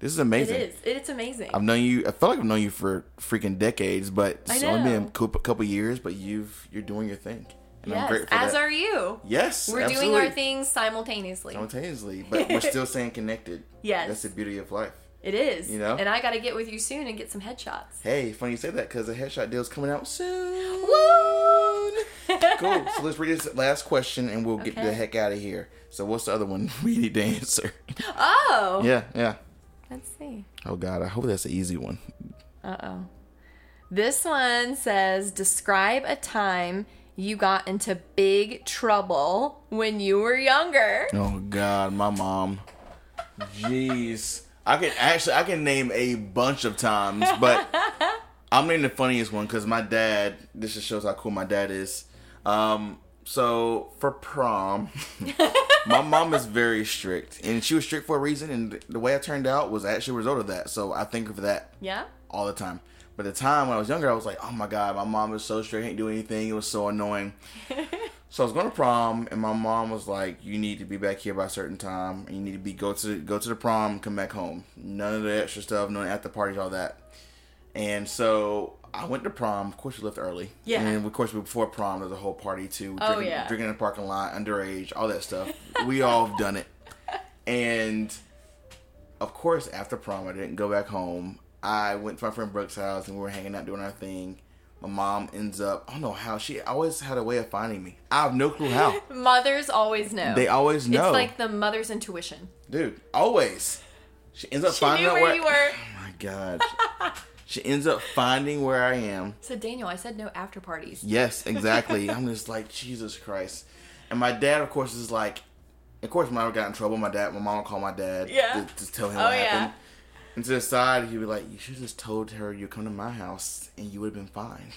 This is amazing. is it's amazing I've known you. I feel like I've known you for freaking decades, but I it's only been a couple, years. But you've you're doing your thing, and I'm yes grateful as that. are you yes, we're doing our things simultaneously simultaneously, but we're still staying connected. Yes. that's the beauty of life. it is You know? and i gotta get with you soon and get some headshots Hey, funny you say that because the headshot deal's coming out soon. Woo! Cool. So let's read this last question and we'll get the heck out of here. So what's the other one we need to answer? Oh. yeah, yeah. Let's see. Oh God, I hope that's an easy one. Uh oh. This one says Describe a time you got into big trouble when you were younger. Oh God, my mom. Jeez, I can actually I can name a bunch of times, but I'm naming the funniest one because my dad. This just shows how cool my dad is. Um, so for prom, my mom is very strict, and she was strict for a reason. And the way I turned out was actually a result of that. So I think of that Yeah? all the time. But at the time when I was younger, I was like, oh my god, my mom is so strict, ain't do anything. It was so annoying. so I was going to prom, and my mom was like, you need to be back here by a certain time, and you need to be go to go to the prom, come back home. None of the extra stuff, none of the parties, all that. And so I went to prom. Of course, we left early. Yeah. And of course, before prom, there's a whole party too. Oh, Drinking, yeah. drinking in the parking lot, underage, all that stuff. we all have done it. And of course, after prom, I didn't go back home. I went to my friend Brooke's house and we were hanging out doing our thing. My mom ends up, I don't know how, she always had a way of finding me. I have no clue how. Mothers always know. They always know. It's like the mother's intuition. Dude, always. She ends up She finding out where you were. Oh my god. she ends up finding where I am. So, Daniel, I said no after parties. Yes, exactly. I'm just like, Jesus Christ. And my dad, of course, is like, of course, when I got in trouble, my dad, my mom called my dad Yeah. to, to tell him Oh, what yeah. And to the side, he'd be like, you should have just told her you come to my house and you would have been fine.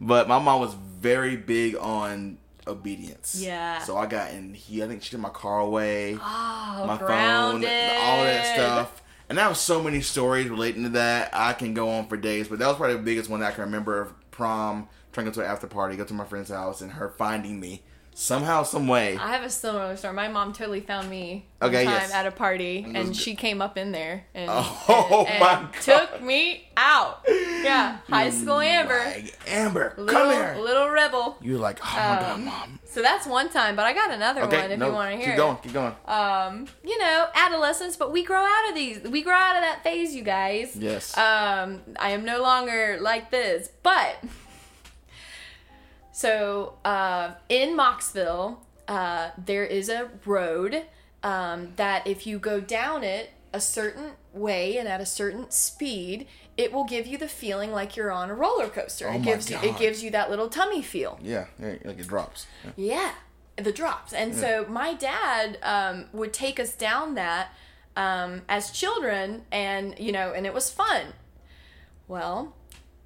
But my mom was very big on obedience. Yeah. So I got in, he, I think she took my car away Oh, my grounded. phone, all that stuff. And I have so many stories relating to that. I can go on for days, but that was probably the biggest one I can remember of prom, trying to go to an after party, go to my friend's house, and her finding me somehow, some way. I have a similar story. My mom totally found me Okay, time yes. at a party, and she came up in there and, Oh, and, my and God. took me out. Yeah, high school Amber, Like, Amber, little come here. little rebel. You're like, oh my god, Um, mom. So that's one time, but I got another Okay, one if no, you want to hear. keep it. going, keep going. Um, you know, adolescence, but we grow out of these. We grow out of that phase, you guys. Yes. Um, I am no longer like this, but so uh, in Mocksville, uh, there is a road um, that if you go down it a certain way and at a certain speed, it will give you the feeling like you're on a roller coaster. Oh it my gives you it gives you that little tummy feel. Yeah, yeah, like it drops. Yeah. Yeah, the drops. And so my dad um, would take us down that um, as children, and you know, and it was fun. Well,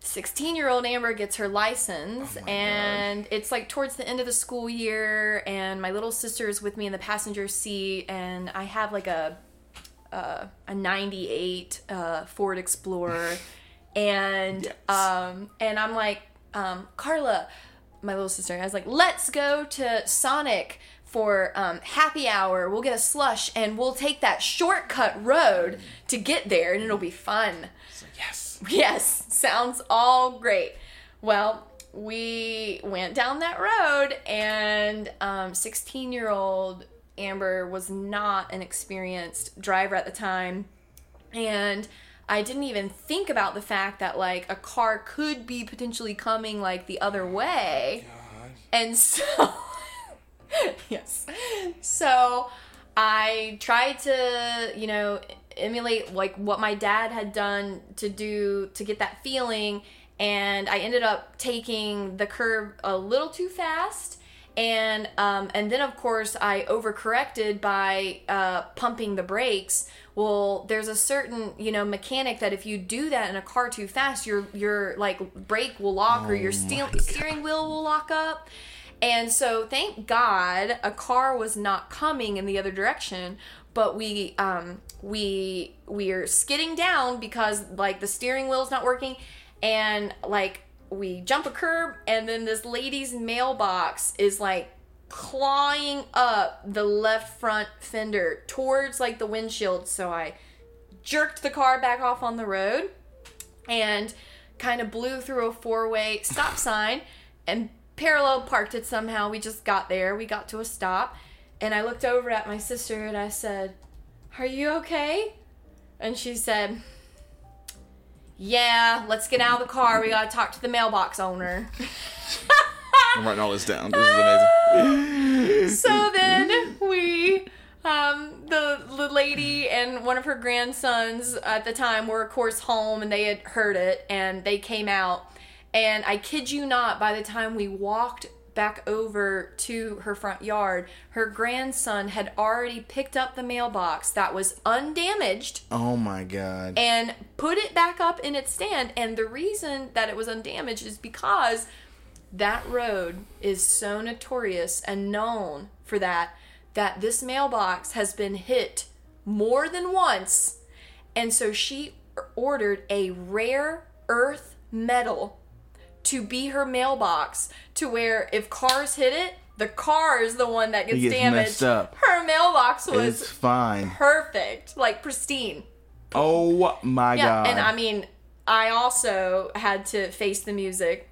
16 year old Amber gets her license, Oh and it's like towards the end of the school year, and my little sister is with me in the passenger seat, and I have like a uh, a 98 uh, Ford Explorer, and Yes. um, and I'm like, um, Carla, my little sister, I was like, let's go to Sonic for um, happy hour. We'll get a slush and we'll take that shortcut road to get there, and it'll be fun. So, yes. Yes, sounds all great. Well, we went down that road, and um, 16 year old Amber was not an experienced driver at the time. And I didn't even think about the fact that, like, a car could be potentially coming, like, the other way. And so, yes. So I tried to, you know, emulate like what my dad had done to do to get that feeling. And I ended up taking the curve a little too fast. And um, and then of course I overcorrected by uh, pumping the brakes. Well, there's a certain you know mechanic that if you do that in a car too fast, your your like brake will lock or your steel, steering wheel will lock up. And so, thank God, a car was not coming in the other direction. But we um, we we are skidding down because like the steering wheel's not working, and like we jump a curb, and then this lady's mailbox is like clawing up the left front fender towards like the windshield. So I jerked the car back off on the road and kind of blew through a four way stop sign and parallel parked it somehow. We just got there. We got to a stop. And I looked over at my sister and I said, Are you okay? And she said, Yeah, let's get out of the car. We got to talk to the mailbox owner. I'm writing all this down. This is amazing. so then we um the the lady and one of her grandsons at the time were of course home and they had heard it and they came out and I kid you not by the time we walked back over to her front yard her grandson had already picked up the mailbox that was undamaged Oh my god. and put it back up in its stand. And the reason that it was undamaged is because that road is so notorious and known for that that this mailbox has been hit more than once. And so she ordered a rare earth metal to be her mailbox to where if cars hit it, the car is the one that gets, gets damaged. messed up. Her mailbox was It's fine. perfect, like pristine. Oh my Yeah, god. and I mean, I also had to face the music.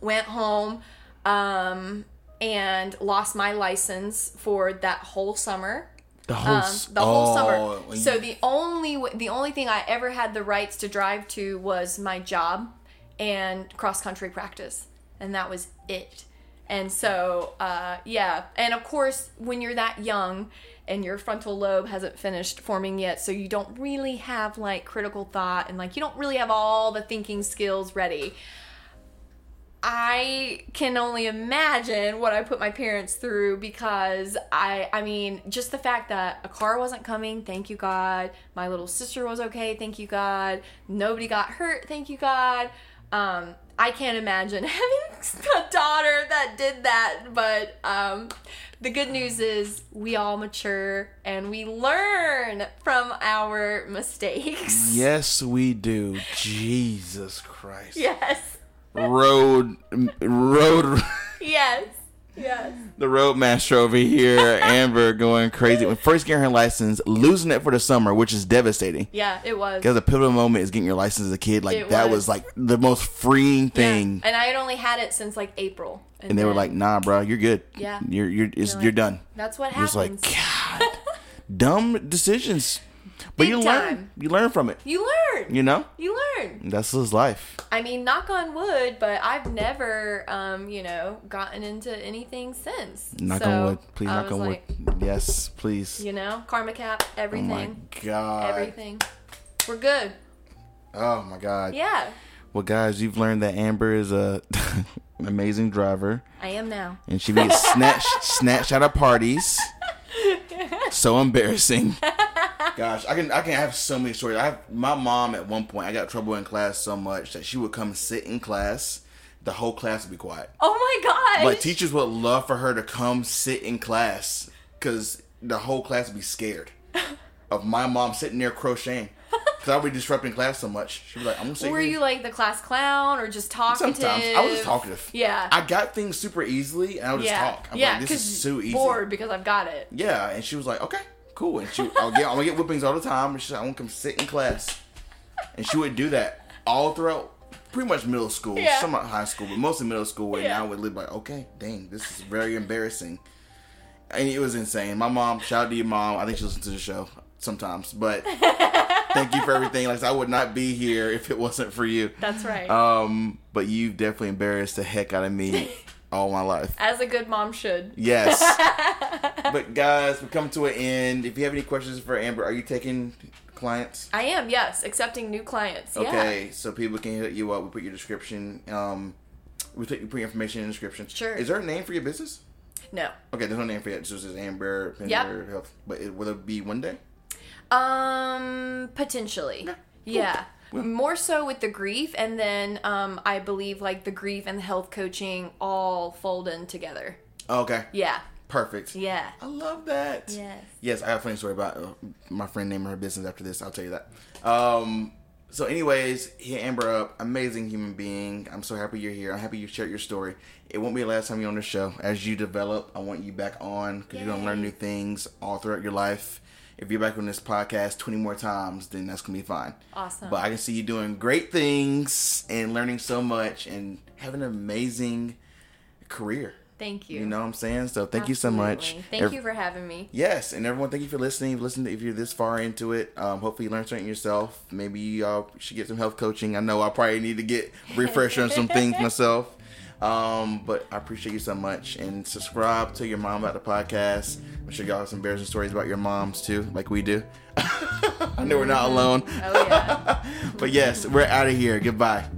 Went home, um, and lost my license for that whole summer. the whole, Um, the whole oh, summer. So the only the only thing I ever had the rights to drive to was my job and cross country practice, and that was it. And so, uh, yeah, and of course, when you're that young and your frontal lobe hasn't finished forming yet, so you don't really have like critical thought and like you don't really have all the thinking skills ready. I can only imagine what I put my parents through because I I mean just the fact that a car wasn't coming, thank you God. My little sister was okay, thank you God. Nobody got hurt, thank you God. Um I can't imagine having a daughter that did that, but um the good news is we all mature and we learn from our mistakes. yes, we do. Jesus Christ. Yes. Road, road, Yes. Yes. the roadmaster over here, Amber, going crazy. When first getting her license, losing it for the summer, which is devastating. Yeah, it was. Because the pivotal moment is getting your license as a kid. Like It that was. was like the most freeing thing. Yeah. And I had only had it since like April. And they were like, "Nah, bro, you're good. Yeah. you're you're it's, They're you're done." That's what You're just like, God, dumb decisions. But Big you learn. You learn from it. you learn. You know. You learn. That's his life. I mean, knock on wood, but I've never, um, you know, gotten into anything since. Knock So, on wood. Please I knock on wood. Yes, please. You know, karma cap, everything. oh my god. everything. We're good. Oh my god. Yeah, Well, guys, you've learned that Amber is a amazing driver, I am now. and she gets snatched snatched out of parties. So embarrassing. Gosh, I can I can have so many stories. I have my mom at one point. I got trouble in class so much that she would come sit in class. The whole class would be quiet. Oh my god! But teachers would love for her to come sit in class because the whole class would be scared of my mom sitting there crocheting. Because I would be disrupting class so much. She'd be like, I'm to sit Were here. you like the class clown or just talkative? Sometimes. I was just talkative. Yeah. I got things super easily and I would just yeah. talk. I'm yeah, like, this is so easy. bored because I've got it. Yeah, and she was like, okay, cool. And she, I'll get, I'm gonna get whippings all the time. And she's like, I want to come sit in class. And she would do that all throughout pretty much middle school, Yeah. some high school, but mostly middle school. And Yeah. I would live like, okay, dang, this is very embarrassing. And it was insane. My mom, shout out to your mom. I think she listens to the show sometimes, but thank you for everything. Like I I would not be here if it wasn't for you. That's right. Um, but you've definitely embarrassed the heck out of me all my life. As a good mom should. Yes. but guys, we come to an end. If you have any questions for Amber, are you taking clients? I am, yes, accepting new clients. Okay, so people can hit you up. We put your description. Um, we put, we put your information in the description. Sure. Is there a name for your business? No. Okay, there's no name for it. It's just Amber Pender Health. But it, will it be one day? Um, potentially. Yeah. Well- More so with the grief, and then um, I believe like the grief and the health coaching all fold in together. Okay. Yeah. Perfect. Yeah. I love that. Yes. Yes, I have a funny story about uh, my friend naming her business after this. I'll tell you that. Um, so, anyways, hit Amber up. Amazing human being. I'm so happy you're here. I'm happy you shared your story. It won't be the last time you're on the show. As you develop, I want you back on because you're gonna learn new things all throughout your life. If you're back on this podcast 20 more times, then that's gonna be fine. Awesome. But I can see you doing great things and learning so much and having an amazing career. Thank you. You know what I'm saying? So thank you so much. Thank Ev- you for having me. Yes, and everyone, thank you for listening. Listen, if you're this far into it, um, hopefully you learned something yourself. Maybe y'all should get some health coaching. I know I probably need to get refresher on some things myself. Um, but I appreciate you so much, and subscribe to your mom about the podcast. I'm sure y'all have some embarrassing stories about your moms too, like we do. I know we're not alone. Oh yeah. but yes, we're out of here. Goodbye.